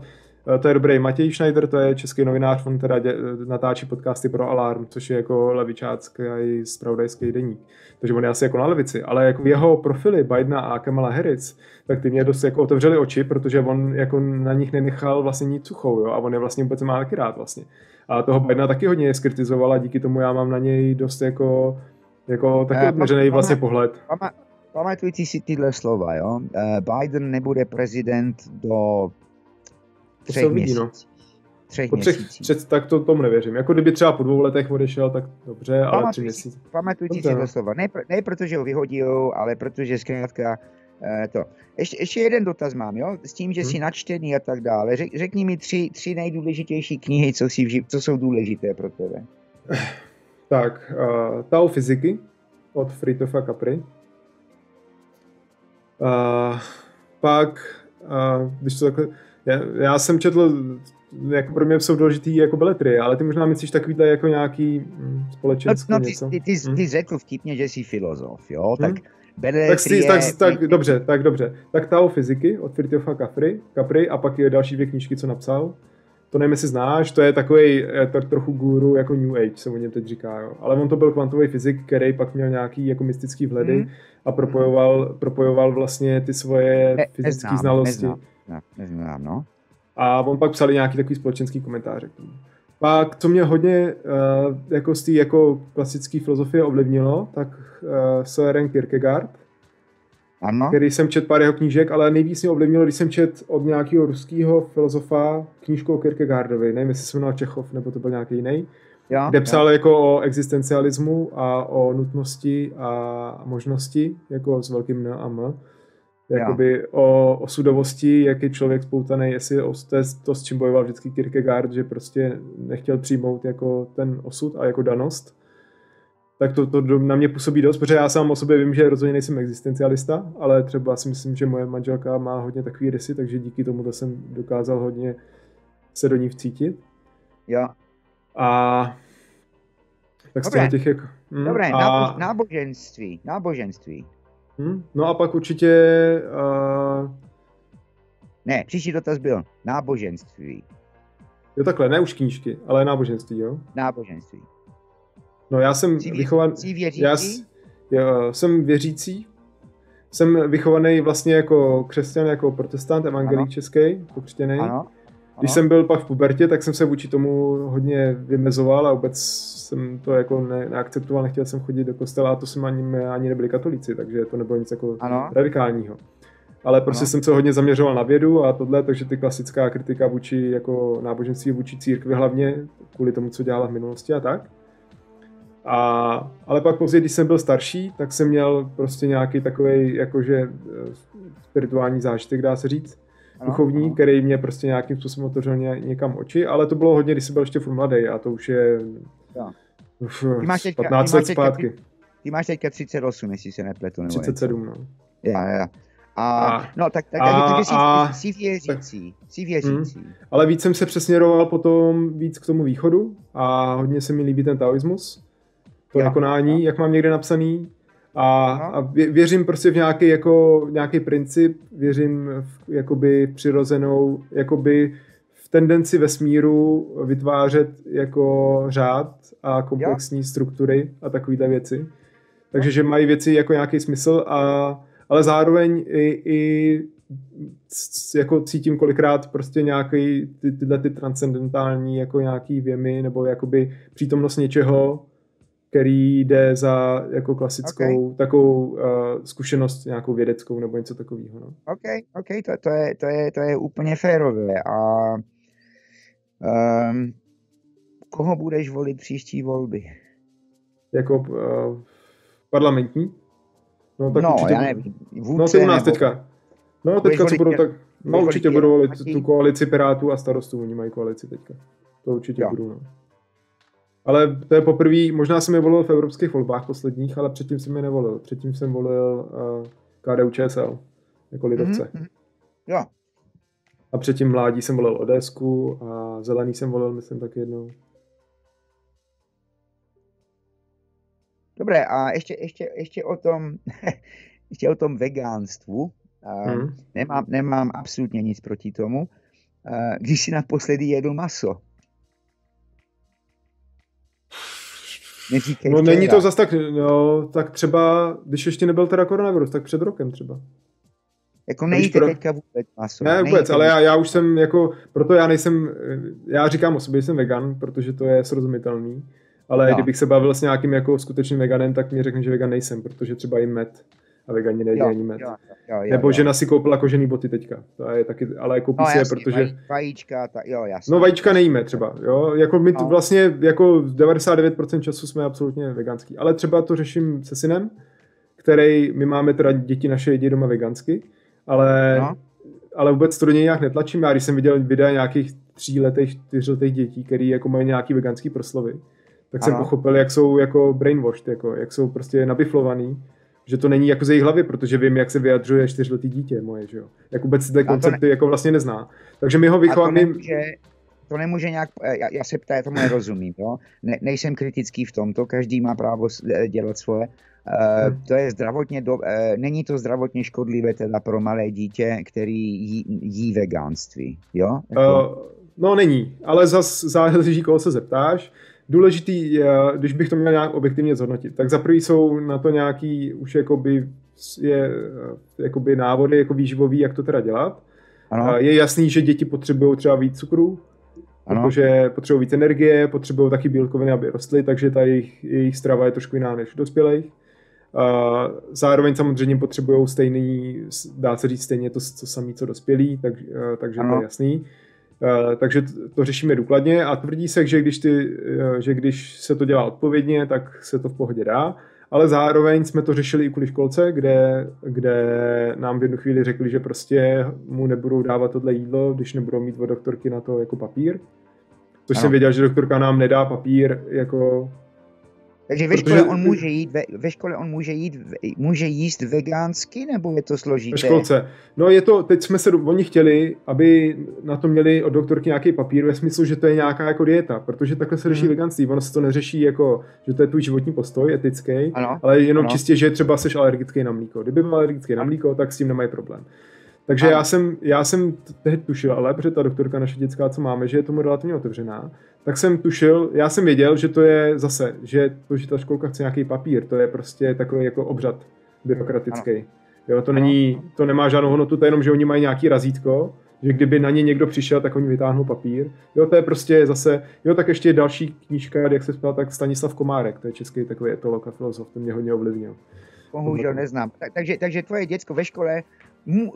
to je dobrý Matěj Schneider, to je český novinář, on teda dě, natáčí podcasty pro Alarm, což je jako levičácký a spravodajský deník. Takže on je asi jako na levici, ale jako jeho profily Bidena a Kamala Harris, tak ty mě dost jako otevřeli oči, protože on jako na nich nenechal vlastně nic suchou, jo, a on je vlastně vůbec má taky rád vlastně. A toho Bidena taky hodně skritizoval a díky tomu já mám na něj dost jako, jako taky uh, odměřený vlastně pohled. Pamatujte si tyhle slova, jo. Uh, Biden nebude prezident do třech se uvidí, no. Třech po třech, třech, tak to tomu nevěřím. Jako kdyby třeba po dvou letech odešel, tak dobře, ale tři měsíce. Pamatuj si to slova. Ne, ne protože ho vyhodil, ale protože zkrátka uh, to. Ještě, ještě jeden dotaz mám, jo? S tím, že hmm. jsi načtený a tak dále. Řek, řekni mi tři, tři nejdůležitější knihy, co, si co jsou důležité pro tebe. Tak, uh, Tao fyziky od Fritofa Capri. Uh, pak, uh, když to takhle, já, já jsem četl, jako pro mě jsou důležitý jako beletry, ale ty možná myslíš takovýhle jako nějaký hm, společenský no, no, něco. Ty, ty, ty, ty hm? řekl vtipně, že jsi filozof, jo? Tak hmm? tak, si, tak, tak, dobře, tak dobře. Tak Tao fyziky od Fritjofa Capri, Capri a pak je další dvě knížky, co napsal. To nevím, jestli znáš, to je takový to trochu guru jako New Age, se o něm teď říká. Jo. Ale on to byl kvantový fyzik, který pak měl nějaký jako mystický vhledy hmm. a propojoval, propojoval vlastně ty svoje fyzické znalosti. Neznám ne, neznám, no. A on pak psali nějaký takový společenský komentáře k tomu. Pak, co mě hodně uh, jako z té jako klasické filozofie ovlivnilo, tak uh, Søren Kierkegaard, ano. který jsem čet pár jeho knížek, ale nejvíc mě ovlivnilo, když jsem čet od nějakého ruského filozofa knížku o Kierkegaardovi. Nevím, jestli se jmenoval Čechov, nebo to byl nějaký jiný. jo, kde psal jo. jako o existencialismu a o nutnosti a možnosti, jako s velkým N a M. Jakoby o osudovosti, jak je člověk spoutaný, jestli o, to je to, s čím bojoval vždycky Kierkegaard, že prostě nechtěl přijmout jako ten osud a jako danost. Tak to, to na mě působí dost, protože já sám o sobě vím, že rozhodně nejsem existencialista, ale třeba si myslím, že moje manželka má hodně takový rysy, takže díky tomu to jsem dokázal hodně se do ní vcítit. Jo. A tak z Dobré. toho těch jako... hm, Dobré, a, nábož, náboženství, náboženství. Hm, no a pak určitě uh, Ne, příští dotaz byl náboženství. jo takhle, ne už knížky, ale náboženství, jo. Náboženství. No já jsem Jsi, vychovan... jsi věřící? Já s- jo, jsem věřící, jsem vychovaný vlastně jako křesťan, jako protestant, evangelík Ano. český, pokřtěný. Ano. Když jsem byl pak v pubertě, tak jsem se vůči tomu hodně vymezoval a vůbec jsem to jako ne, neakceptoval, nechtěl jsem chodit do kostela a to jsem ani, ani nebyli katolíci, takže to nebylo nic jako Ano. radikálního. Ale prostě Ano. jsem se hodně zaměřoval na vědu a tohle, takže ty klasická kritika vůči jako náboženství, vůči církvi hlavně, kvůli tomu, co dělala v minulosti a tak. A, ale pak později, když jsem byl starší, tak jsem měl prostě nějaký takový jakože eh, spirituální zážitek, dá se říct, duchovní, ano. který mě prostě nějakým způsobem otevřel ně, někam oči, ale to bylo hodně, když jsem byl ještě furt mladý a to už je Jo. uf, Ty máš teďka- 15 ty máš let teďka zpátky, Ty máš teďka 38, jestli se nepletu. Nebo 37, no. něco. Jo, jo. A, A- no, tak, tak a- takže jsi, a- jsi věřící. Jsi věřící. Ale víc jsem se přesměroval potom víc k tomu východu a hodně se mi líbí ten taoismus, to Jo, nekonání, jak mám někde napsaný. A, a vě- věřím prostě v nějaký, jako, nějaký princip, věřím v jakoby přirozenou, jakoby v tendenci vesmíru vytvářet jako řád a komplexní struktury a takovéhle věci. Takže, že mají věci jako nějaký smysl, a, ale zároveň i, i jako cítím kolikrát prostě nějaký ty, tyhle ty transcendentální jako nějaký věmy nebo jakoby přítomnost něčeho, který jde za jako klasickou okay. takovou uh, zkušenost nějakou vědeckou nebo něco takového. No. OK, OK, to, to, je, to, je, to je úplně férové. A um, koho budeš volit příští volby? Jako uh, parlamentní. No, tak no, určitě, já nevím. Vůdce, No, ty u nás nebo- teďka. No, teďka co budou, tak... No, určitě budu volit tu koalici Pirátů a starostů, oni mají koalici teďka. To určitě Jo. budu, no. Ale to je poprvé, možná jsem je volil v evropských volbách posledních, ale předtím jsem je nevolil. Předtím jsem volil uh, KDU ČSL jako lidovce. Mhm, mhm. Jo, A předtím mládí jsem volil ODSku a zelený jsem volil, myslím, taky jednou. dobré. A ještě, ještě, ještě o tom, ještě o tom vegánstvu. Mhm. nemám, nemám absolutně nic proti tomu. Když si naposledy jedl maso. Neříkej No není to zas tak, no, tak třeba, když ještě nebyl teda koronavirus, tak před rokem třeba. Jako nejíte pro- teďka vůbec maso. Ne, vůbec, nejíte ale já, já už jsem jako, proto já nejsem, já říkám o sobě, že jsem vegan, protože to je srozumitelný, ale No. kdybych se bavil s nějakým jako skutečným veganem, tak mi řekne, že vegan nejsem, protože třeba jim med a vegani nejedí jo, Nebo jo. žena si koupila kožený boty teďka, to je taky, ale koupí no, si je, protože... vaj, vajíčka, ta, jo, jasně. No vajíčka nejíme třeba, jo, jako my No. vlastně jako 99% času jsme absolutně veganský, ale třeba to řeším se synem, který, my máme teda děti naše jedí doma vegansky, ale, No. ale vůbec to do něj nějak netlačím, já když jsem viděl videa nějakých tříletých, čtyřletých dětí, který jako mají nějaký veganský proslovy, tak jsem Ano. pochopil, jak jsou jako brainwashed, jako, jak jsou prostě nabiflovaný, že to není jako z jejich hlavy, protože vím, jak se vyjadřuje čtyřletý dítě moje, že jo. Jak vůbec ty koncepty jako vlastně nezná. Takže my ho vychováme, nemůže, to nemůže nějak, eh, já, já se ptám, já tomu nerozumím, jo? Ne, nejsem kritický v tomto, každý má právo eh, dělat svoje. Uh, Hmm. to je zdravotně, do, uh, není to zdravotně škodlivé teda pro malé dítě, který jí, jí vegánství, jo? Jako, Uh, no není, ale zas záleží, koho se zeptáš. Důležitý je, když bych to měl nějak objektivně zhodnotit, tak za prvý jsou na to nějaký už jakoby, je, eh, jakoby návody jako výživový, jak to teda dělat. ano, Uh, je jasný, že děti potřebují třeba víc cukru, ano, protože potřebují víc energie, potřebují taky bílkoviny, aby rostly, takže ta jejich, jejich strava je trošku jiná než u dospělých. Uh, zároveň samozřejmě potřebují stejný, dá se říct stejně to, to samé, co dospělí, tak, uh, takže to Ano. je jasný. Uh, takže to řešíme důkladně a tvrdí se, že když, ty, uh, že když se to dělá odpovědně, tak se to v pohodě dá ale zároveň jsme to řešili i kvůli školce, kde, kde nám v jednu chvíli řekli, že prostě mu nebudou dávat tohle jídlo, když nebudou mít od doktorky na to jako papír. Což ano. jsem věděl, že doktorka nám nedá papír jako takže ve škole on může jít, ve, ve škole on může jít, může jíst vegánsky, nebo je to složité? Ve školce. No je to, teď jsme se, oni chtěli, aby na to měli od doktorky nějaký papír ve smyslu, že to je nějaká jako dieta, protože takhle se řeší hmm. veganství. Ono se to neřeší jako, že to je tvůj životní postoj, etický, ano. ale jenom ano. čistě, že třeba jsi alergický na mlíko. Kdyby byl alergický na mlíko, tak s tím nemají problém. Takže já jsem, já jsem teď tušil, ale protože ta doktorka naše dětská, co máme, že je tomu relativně otevřená, tak jsem tušil, já jsem věděl, že to je zase, že to, že ta školka chce nějaký papír, to je prostě takový jako obřad byrokratický. Ano. Jo, to, není, to nemá žádnou hodnotu, to je jenom, že oni mají nějaký razítko, že kdyby na ně někdo přišel, tak oni vytáhnou papír. Jo, to je prostě zase, jo, tak ještě další knížka, jak se ptal, tak Stanislav Komárek, to je český takový etolog a filozof, ten mě hodně ovlivnil. Bohužel neznám. Tak, takže, takže tvoje děcko ve škole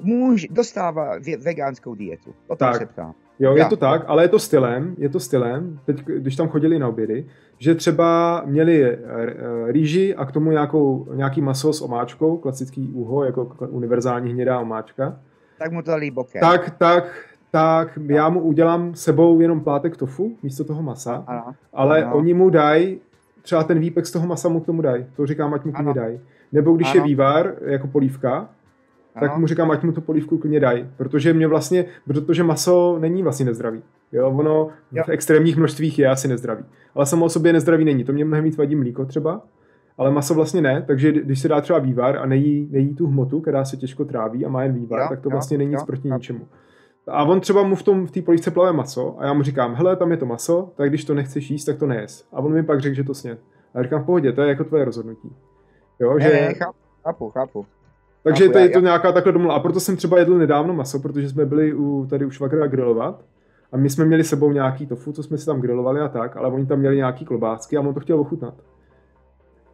muž dostává vegánskou dietu. O tak. se ptám. Jo, je to tak, ale je to stylem, je to stylem, teď, když tam chodili na obědy, že třeba měli eh, eh, rýži a k tomu nějakou, nějaký maso s omáčkou, klasický úho, jako univerzální hnědá omáčka. Tak mu to líboké. Tak, tak, tak já mu udělám sebou jenom plátek tofu místo toho masa, ano. ale ano. oni mu dají, třeba ten výpek z toho masa mu k tomu dají, to říkám, ať mu k dají. Nebo když ano. je vývar, jako polívka, tak mu říkám, ať mu tu polívku klidně dají, protože mě vlastně, protože maso není vlastně nezdravý. Jo, ono jo. v extrémních množstvích je asi nezdravý. Ale samo o sobě nezdravý není. To mě mnohem víc vadí mlíko třeba, ale maso vlastně ne, takže když se dá třeba vývar a nejí, nejí tu hmotu, která se těžko tráví a má jen vývar, jo, tak to jo, vlastně není jo, nic proti jo. ničemu. A on třeba mu v tom v té polívce plave maso a já mu říkám, hele, tam je to maso, tak když to nechceš jíst, tak to nejes. A on mi pak řekl, že to sněd. A já říkám, v pohodě, to je jako tvoje rozhodnutí. Jo, ne, že... ne, chápu, chápu. Takže to je to nějaká takhle domluva. A proto jsem třeba jedl nedávno maso, protože jsme byli u, tady u švagra grilovat. A my jsme měli sebou nějaký tofu, co jsme si tam grilovali a tak, ale oni tam měli nějaký klobásky a on to chtěl ochutnat.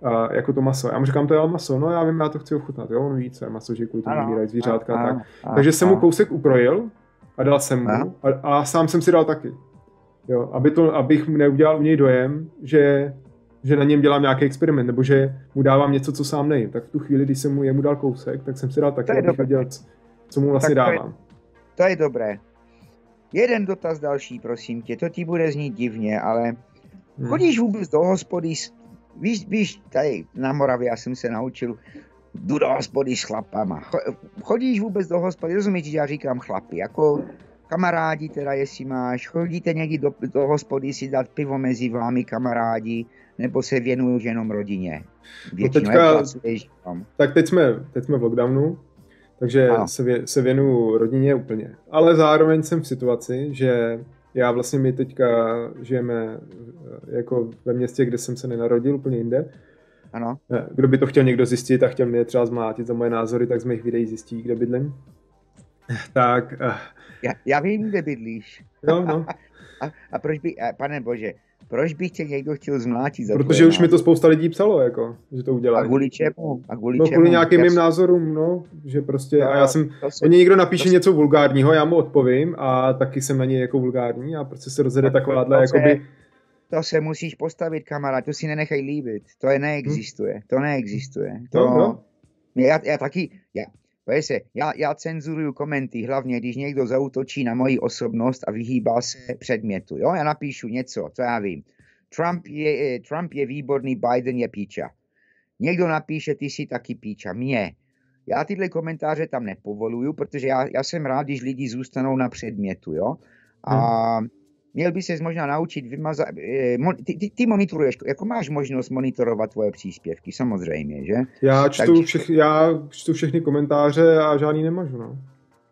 A jako to maso. Já mu říkám, to je maso, no já vím, já to chci ochutnat, jo, on ví, co je maso, že kvůli tomu umírají zvířátka a tak. Ano, Takže jsem mu kousek ukrojil a dal jsem mu a, a, sám jsem si dal taky. Jo, aby to, abych neudělal u něj dojem, že že na něm dělám nějaký experiment, nebo že mu dávám něco, co sám nejím. Tak v tu chvíli, když jsem mu jemu dal kousek, tak jsem si dal taky, abych věděl, co mu vlastně tak to dávám. Je, to je dobré. Jeden dotaz další, prosím tě. To ti bude znít divně, ale hmm. chodíš vůbec do hospody, víš, víš, tady na Moravě já jsem se naučil, jdu do hospody s chlapama. Chodíš vůbec do hospody, rozumíš, že já říkám chlapi, jako kamarádi teda, jestli máš, chodíte někdy do, do hospody si dát pivo mezi vámi kamarádi, nebo se věnuješ jenom rodině? no teďka, tak teď jsme, teď jsme v lockdownu, takže se, vě, se věnuju rodině úplně. Ale zároveň jsem v situaci, že já vlastně my teďka žijeme eh, jako ve městě, kde jsem se nenarodil, úplně jinde. Ano. Eh, kdo by to chtěl někdo zjistit a chtěl mě třeba zmlátit za moje názory, tak z mých videí zjistí, kde bydlím. Tak. Uh, já, já vím, kde bydlíš. No, no. a, a proč by, a, pane bože, proč by tě někdo chtěl zmlátit za Protože už mi to spousta lidí psalo, jako, že to udělají. A kvůli čemu? A kvůli no, čemu? kvůli nějakým mým názorům, no, že prostě, no, a já jsem, se, oni někdo napíše to něco vulgárního, já mu odpovím a taky jsem na něj jako vulgární a prostě se rozjede takováhle, to jakoby... Se, to se musíš postavit, kamarád, to si nenechaj líbit, to je neexistuje, hm? to neexistuje. To, no, no. Já, já taky, já, se, já, já cenzuruju komenty, hlavně když někdo zautočí na moji osobnost a vyhýbá se předmětu. Jo? Já napíšu něco, co já vím. Trump je, eh, Trump je výborný, Biden je píča. Někdo napíše, ty jsi taky píča. Mě. Já tyhle komentáře tam nepovoluju, protože já, já jsem rád, když lidi zůstanou na předmětu. Jo? A hmm měl by se možná naučit vymazat, eh, ty, ty, ty monitoruješ, jako máš možnost monitorovat tvoje příspěvky, samozřejmě, že? Já čtu, Takže, všech, já čtu všechny komentáře a žádný nemažu, no.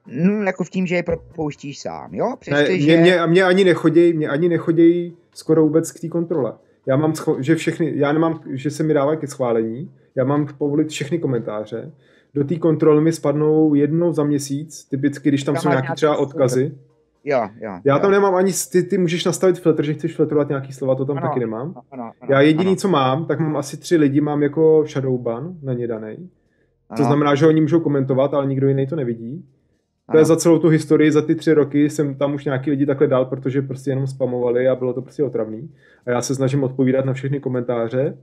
No, jako v tím, že je propouštíš sám, jo? Přesto, ne, mě, že... mě, mě, ani nechodějí, mě ani nechodějí skoro vůbec k té kontrole. Já mám, že všechny, já nemám, že se mi dává ke schválení, já mám povolit všechny komentáře, do té kontroly mi spadnou jednou za měsíc, typicky, když tam, tam jsou nějaké třeba odkazy. Jo, jo, já tam jo. nemám ani, ty, ty můžeš nastavit filtr, že chceš filtrovat nějaký slova, to tam ano, taky nemám. Ano, ano, já jediný, ano. co mám, tak mám asi tři lidi, mám jako shadowban na ně danej. To znamená, že oni můžou komentovat, ale nikdo jiný to nevidí. To je za celou tu historii, za ty tři roky jsem tam už nějaký lidi takhle dal, protože prostě jenom spamovali a bylo to prostě otravný. A já se snažím odpovídat na všechny komentáře.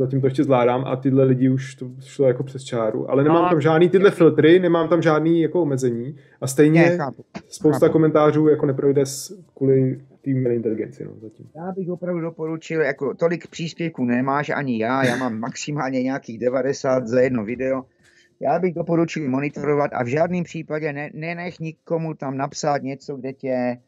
Zatím to ještě zvládám a tyhle lidi už to šlo jako přes čáru. Ale nemám No, tam žádný tyhle filtry, nemám tam žádný jako omezení. A stejně Ne, chápu. spousta chápu. komentářů jako neprojde s, kvůli té umělé inteligenci. No, zatím. Já bych opravdu doporučil, jako tolik příspěvků nemáš ani já, já mám maximálně nějakých 90 za jedno video. Já bych doporučil monitorovat a v žádném případě ne, nenech nikomu tam napsat něco, kde tě,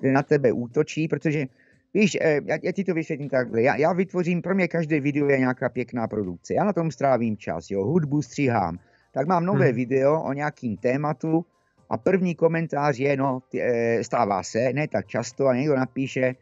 kde na tebe útočí, protože víš, eh, já, já ti to vysvětlím takhle. Já, já vytvořím, pro mě každé video je nějaká pěkná produkce. Já na tom strávím čas, jo, hudbu stříhám. Tak mám nové Hmm. video o nějakým tématu a první komentář je, no, ty, eh, stává se, ne tak často, a někdo napíše,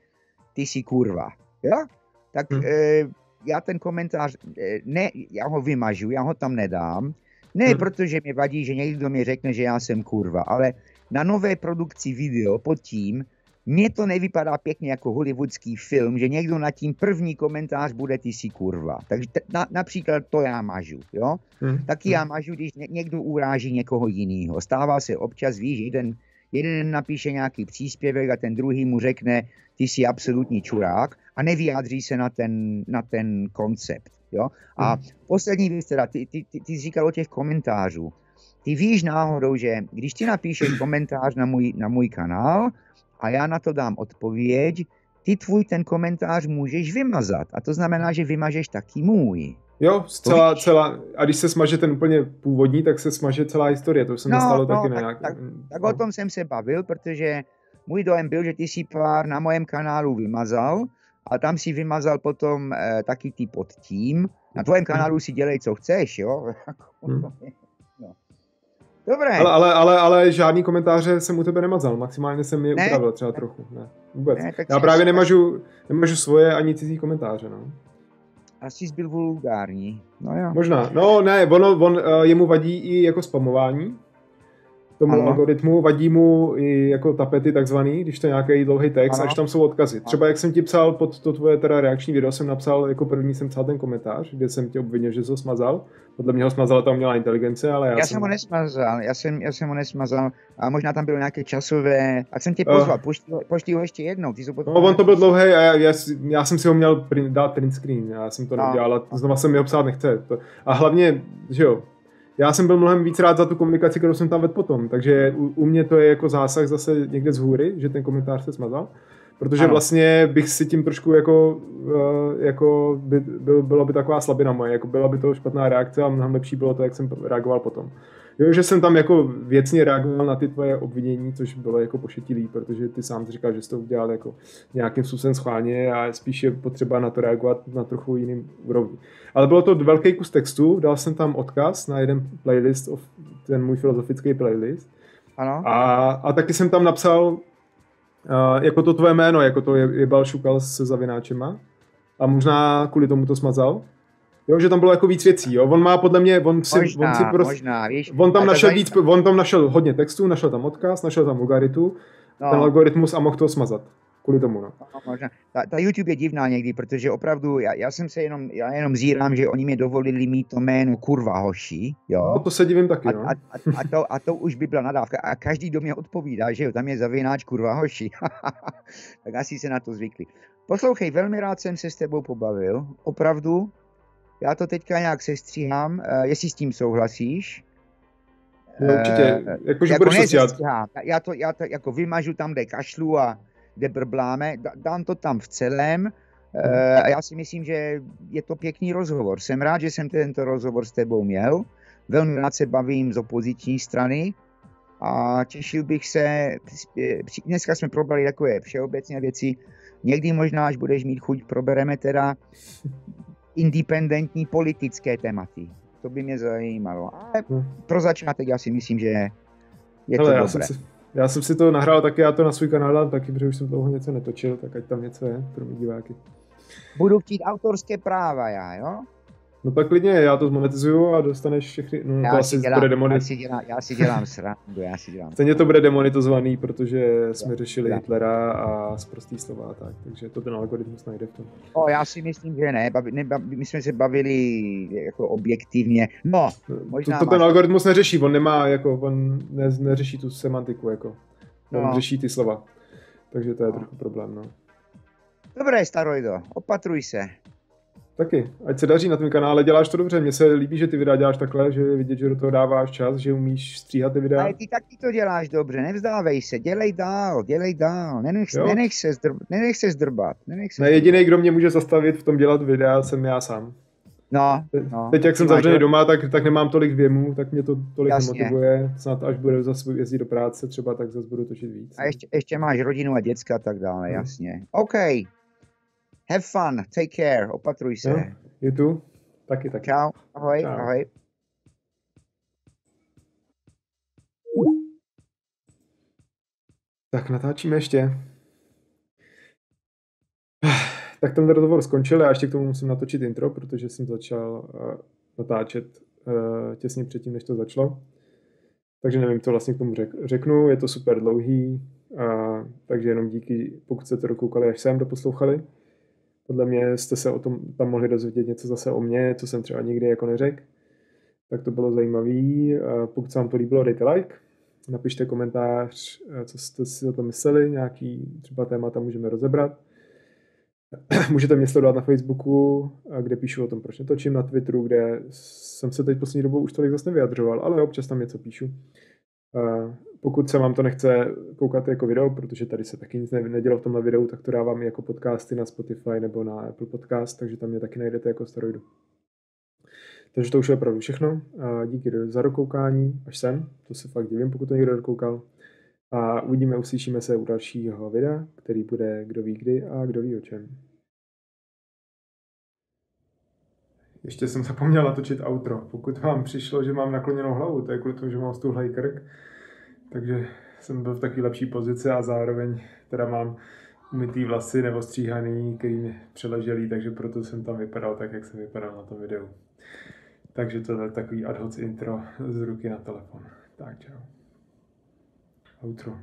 ty jsi kurva. Jo? Tak Hmm. eh, já ten komentář, eh, ne, já ho vymažu, já ho tam nedám. Ne, Hmm. protože mě vadí, že někdo mi řekne, že já jsem kurva, ale na nové produkci video pod tím, mně to nevypadá pěkně jako hollywoodský film, že někdo na tím první komentář bude ty si kurva. Takže t- na, například to já mažu, jo? Hm, Taky já mažu, když ně, někdo uráží někoho jiného. Stává se občas, víš, jeden, jeden napíše nějaký příspěvek a ten druhý mu řekne, ty jsi absolutní čurák a nevyjádří se na ten, na ten koncept. Jo? A poslední věc, teda, ty, ty, ty, ty jsi říkal o těch komentářů. Ty víš náhodou, že když ty napíšeš komentář na můj, na můj kanál a já na to dám odpověď, ty tvůj ten komentář můžeš vymazat. A to znamená, že vymažeš taky můj. Jo, celá, celá, a když se smaže ten úplně původní, tak se smaže celá historie, to už se No, no, stalo no, taky tak- nějak... tak- mm, Tak no. o tom jsem se bavil, protože můj dojem byl, že ty si pár na mojem kanálu vymazal a tam si vymazal potom eh, taky ty pod tím. Na tvém kanálu si dělej, co chceš, jo? Hmm. Dobré. Ale, ale, ale, ale žádný komentáře jsem u tebe nemazal, maximálně jsem je Ne? upravil třeba trochu, ne, vůbec. Ne, Já právě nemažu, nemažu svoje ani cizí komentáře, no. Asi jsi byl vulgární. No jo. Možná, no ne, ono, on, uh, jemu vadí i jako spamování, tomu Ano. algoritmu, vadí mu i jako tapety takzvaný, když to je nějaký dlouhý text, Ano. až tam jsou odkazy. Třeba jak jsem ti psal pod to tvoje teda reakční video, jsem napsal, jako první jsem psal ten komentář, kde jsem tě obvinil, že jsi ho smazal. Podle mě ho smazala ta umělá inteligence, ale já, Já, jsem ho nesmazal, já jsem, já jsem ho nesmazal a možná tam bylo nějaké časové, tak jsem tě pozval, pošli, ho- pošli ho ještě jednou, ty ho No, on to byl dlouhý a já, já, já, jsem si ho měl print, dát print screen, já jsem to No. neudělal a znova jsem mi ho psát nechce. To, a hlavně, že jo, já jsem byl mnohem víc rád za tu komunikaci, kterou jsem tam vedl potom, takže u, u mě to je jako zásah zase někde z hůry, že ten komentář se smazal. Protože Ano. vlastně bych si tím trošku jako, uh, jako by, byl, bylo by taková slabina moje, jako byla by to špatná reakce a mnohem lepší bylo to, jak jsem reagoval potom. Jo, že jsem tam jako věcně reagoval na ty tvoje obvinění, což bylo jako pošetilý, protože ty sám říkal, že jsi to udělal jako nějakým způsobem schválně a spíš je potřeba na to reagovat na trochu jiným úrovni. Ale bylo to velký kus textu, dal jsem tam odkaz na jeden playlist, of, ten můj filozofický playlist Ano, a, a taky jsem tam napsal uh, jako to tvoje jméno, jako to je, je Bal Šukal se zavináčema a možná kvůli tomu to smazal. Jo, že tam bylo jako víc věcí, jo. On má podle mě, on si, možná, on si prostě, možná, víš. On tam našel víc, on tam našel hodně textů, našel tam odkaz, našel tam vulgaritu, no, ten algoritmus a mohl to smazat. Kvůli tomu, no. no, možná. Ta, ta YouTube je divná někdy, protože opravdu, já, já jsem se jenom, já jenom zírám, že oni mi dovolili mít to jméno kurva hoši, jo. no to se divím taky, A, no. a, a, a, to, a to už by byla nadávka. A každý do mě odpovídá, že jo, tam je zavináč kurva hoši. tak asi se na to zvykli. Poslouchej, velmi rád jsem se s tebou pobavil. Opravdu. Já to teďka nějak sestříhám, uh, jestli s tím souhlasíš. no určitě, eh, jakože jako budeš nezestříhám. Já to, já to jako vymažu tam, kde kašlu a kde brbláme, dá- dám to tam v celém. Eh, A já si myslím, že je to pěkný rozhovor. Jsem rád, že jsem tento rozhovor s tebou měl. Velmi rád se bavím z opoziční strany a těšil bych se, dneska jsme probrali takové všeobecné věci, někdy možná, až budeš mít chuť, probereme teda independentní politické tématy. To by mě zajímalo. Ale Hm. pro začátek já si myslím, že je to Hele, dobré. já jsem, si, já jsem si to nahrál taky, já to na svůj kanál dám taky, protože už jsem dlouho něco netočil, tak ať tam něco je pro mě diváky. Budu chtít autorské práva já, jo? No tak klidně, já to zmonetizuju a dostaneš všechny, no já to asi dělám, bude demonit... já, si dělám, já si dělám srandu, já si dělám Stejně to bude demonetizovaný, protože jsme Já, řešili já. Hitlera a zprostý slova tak, takže to ten algoritmus najde v tom. O, já si myslím, že ne, bavi, ne bavi, my jsme se bavili jako objektivně. No, Možná to, to ten máš- algoritmus neřeší, on nemá, jako, on ne, neřeší tu semantiku, jako. On No. řeší ty slova. Takže to je trochu problém, no. dobré, Starojdo, opatruj se. Taky, ať se daří na tvém kanále, děláš to dobře. Mně se líbí, že ty videa děláš takhle, že vidět, že do toho dáváš čas, že umíš stříhat ty videa. Ale ty taky to děláš dobře, nevzdávej se, dělej dál, dělej dál, nenech, Jo. nenech, se, zdrb, nenech se zdrbat. Nenech se Ne, jediný, kdo mě může zastavit v tom dělat videa, jsem já sám. No, no. Teď, jak jsem zavřený doma, tak, tak nemám tolik věmů, tak mě to tolik Jasně. nemotivuje. Snad až bude zase jezdit do práce třeba, tak zase budu točit víc. A ještě, ještě máš rodinu a děcka a tak dále, Hmm. jasně. OK. Have fun, take care, opatruj se. Jo, je tu? Taky, taky. Čau, ahoj, Čau. ahoj. Tak natáčíme ještě. Tak ten rozhovor skončil, já ještě k tomu musím natočit intro, protože jsem začal eh, natáčet eh, těsně předtím, než to začalo. Takže nevím, co vlastně k tomu řek, řeknu. Je to super dlouhý, a, takže jenom díky, pokud jste to dokoukali až sem, doposlouchali. Podle mě jste se o tom tam mohli dozvědět něco zase o mně, co jsem třeba nikdy jako neřekl. Tak to bylo zajímavé. Pokud se vám to líbilo, dejte like. Napište komentář, eh, co jste si o tom mysleli, nějaký třeba témata můžeme rozebrat. Můžete mě sledovat na Facebooku, eh, kde píšu o tom, proč netočím, na Twitteru, kde jsem se teď poslední dobou už tolik zase nevyjadřoval, ale občas tam něco píšu. Pokud se vám to nechce koukat jako video, protože tady se taky nic ne- nedělo v tomhle videu, tak to dávám jako podcasty na Spotify nebo na Apple Podcast, takže tam mě taky najdete jako steroidu. Takže to už je opravdu všechno. Díky za dokoukání až sem. To se fakt divím, pokud to někdo dokoukal. A uvidíme, uslyšíme se u dalšího videa, který bude kdo ví kdy a kdo ví o čem. Ještě jsem zapomněl natočit outro. Pokud vám přišlo, že mám nakloněnou hlavu, to je kvůli tomu, že mám stuhlej krk, takže jsem byl v takové lepší pozici a zároveň teda mám umytý vlasy nebo stříhaný, který mi přeleželý, takže proto jsem tam vypadal tak, jak jsem vypadal na tom videu. Takže to je takový ad hoc intro z ruky na telefon. Tak čau. Outro.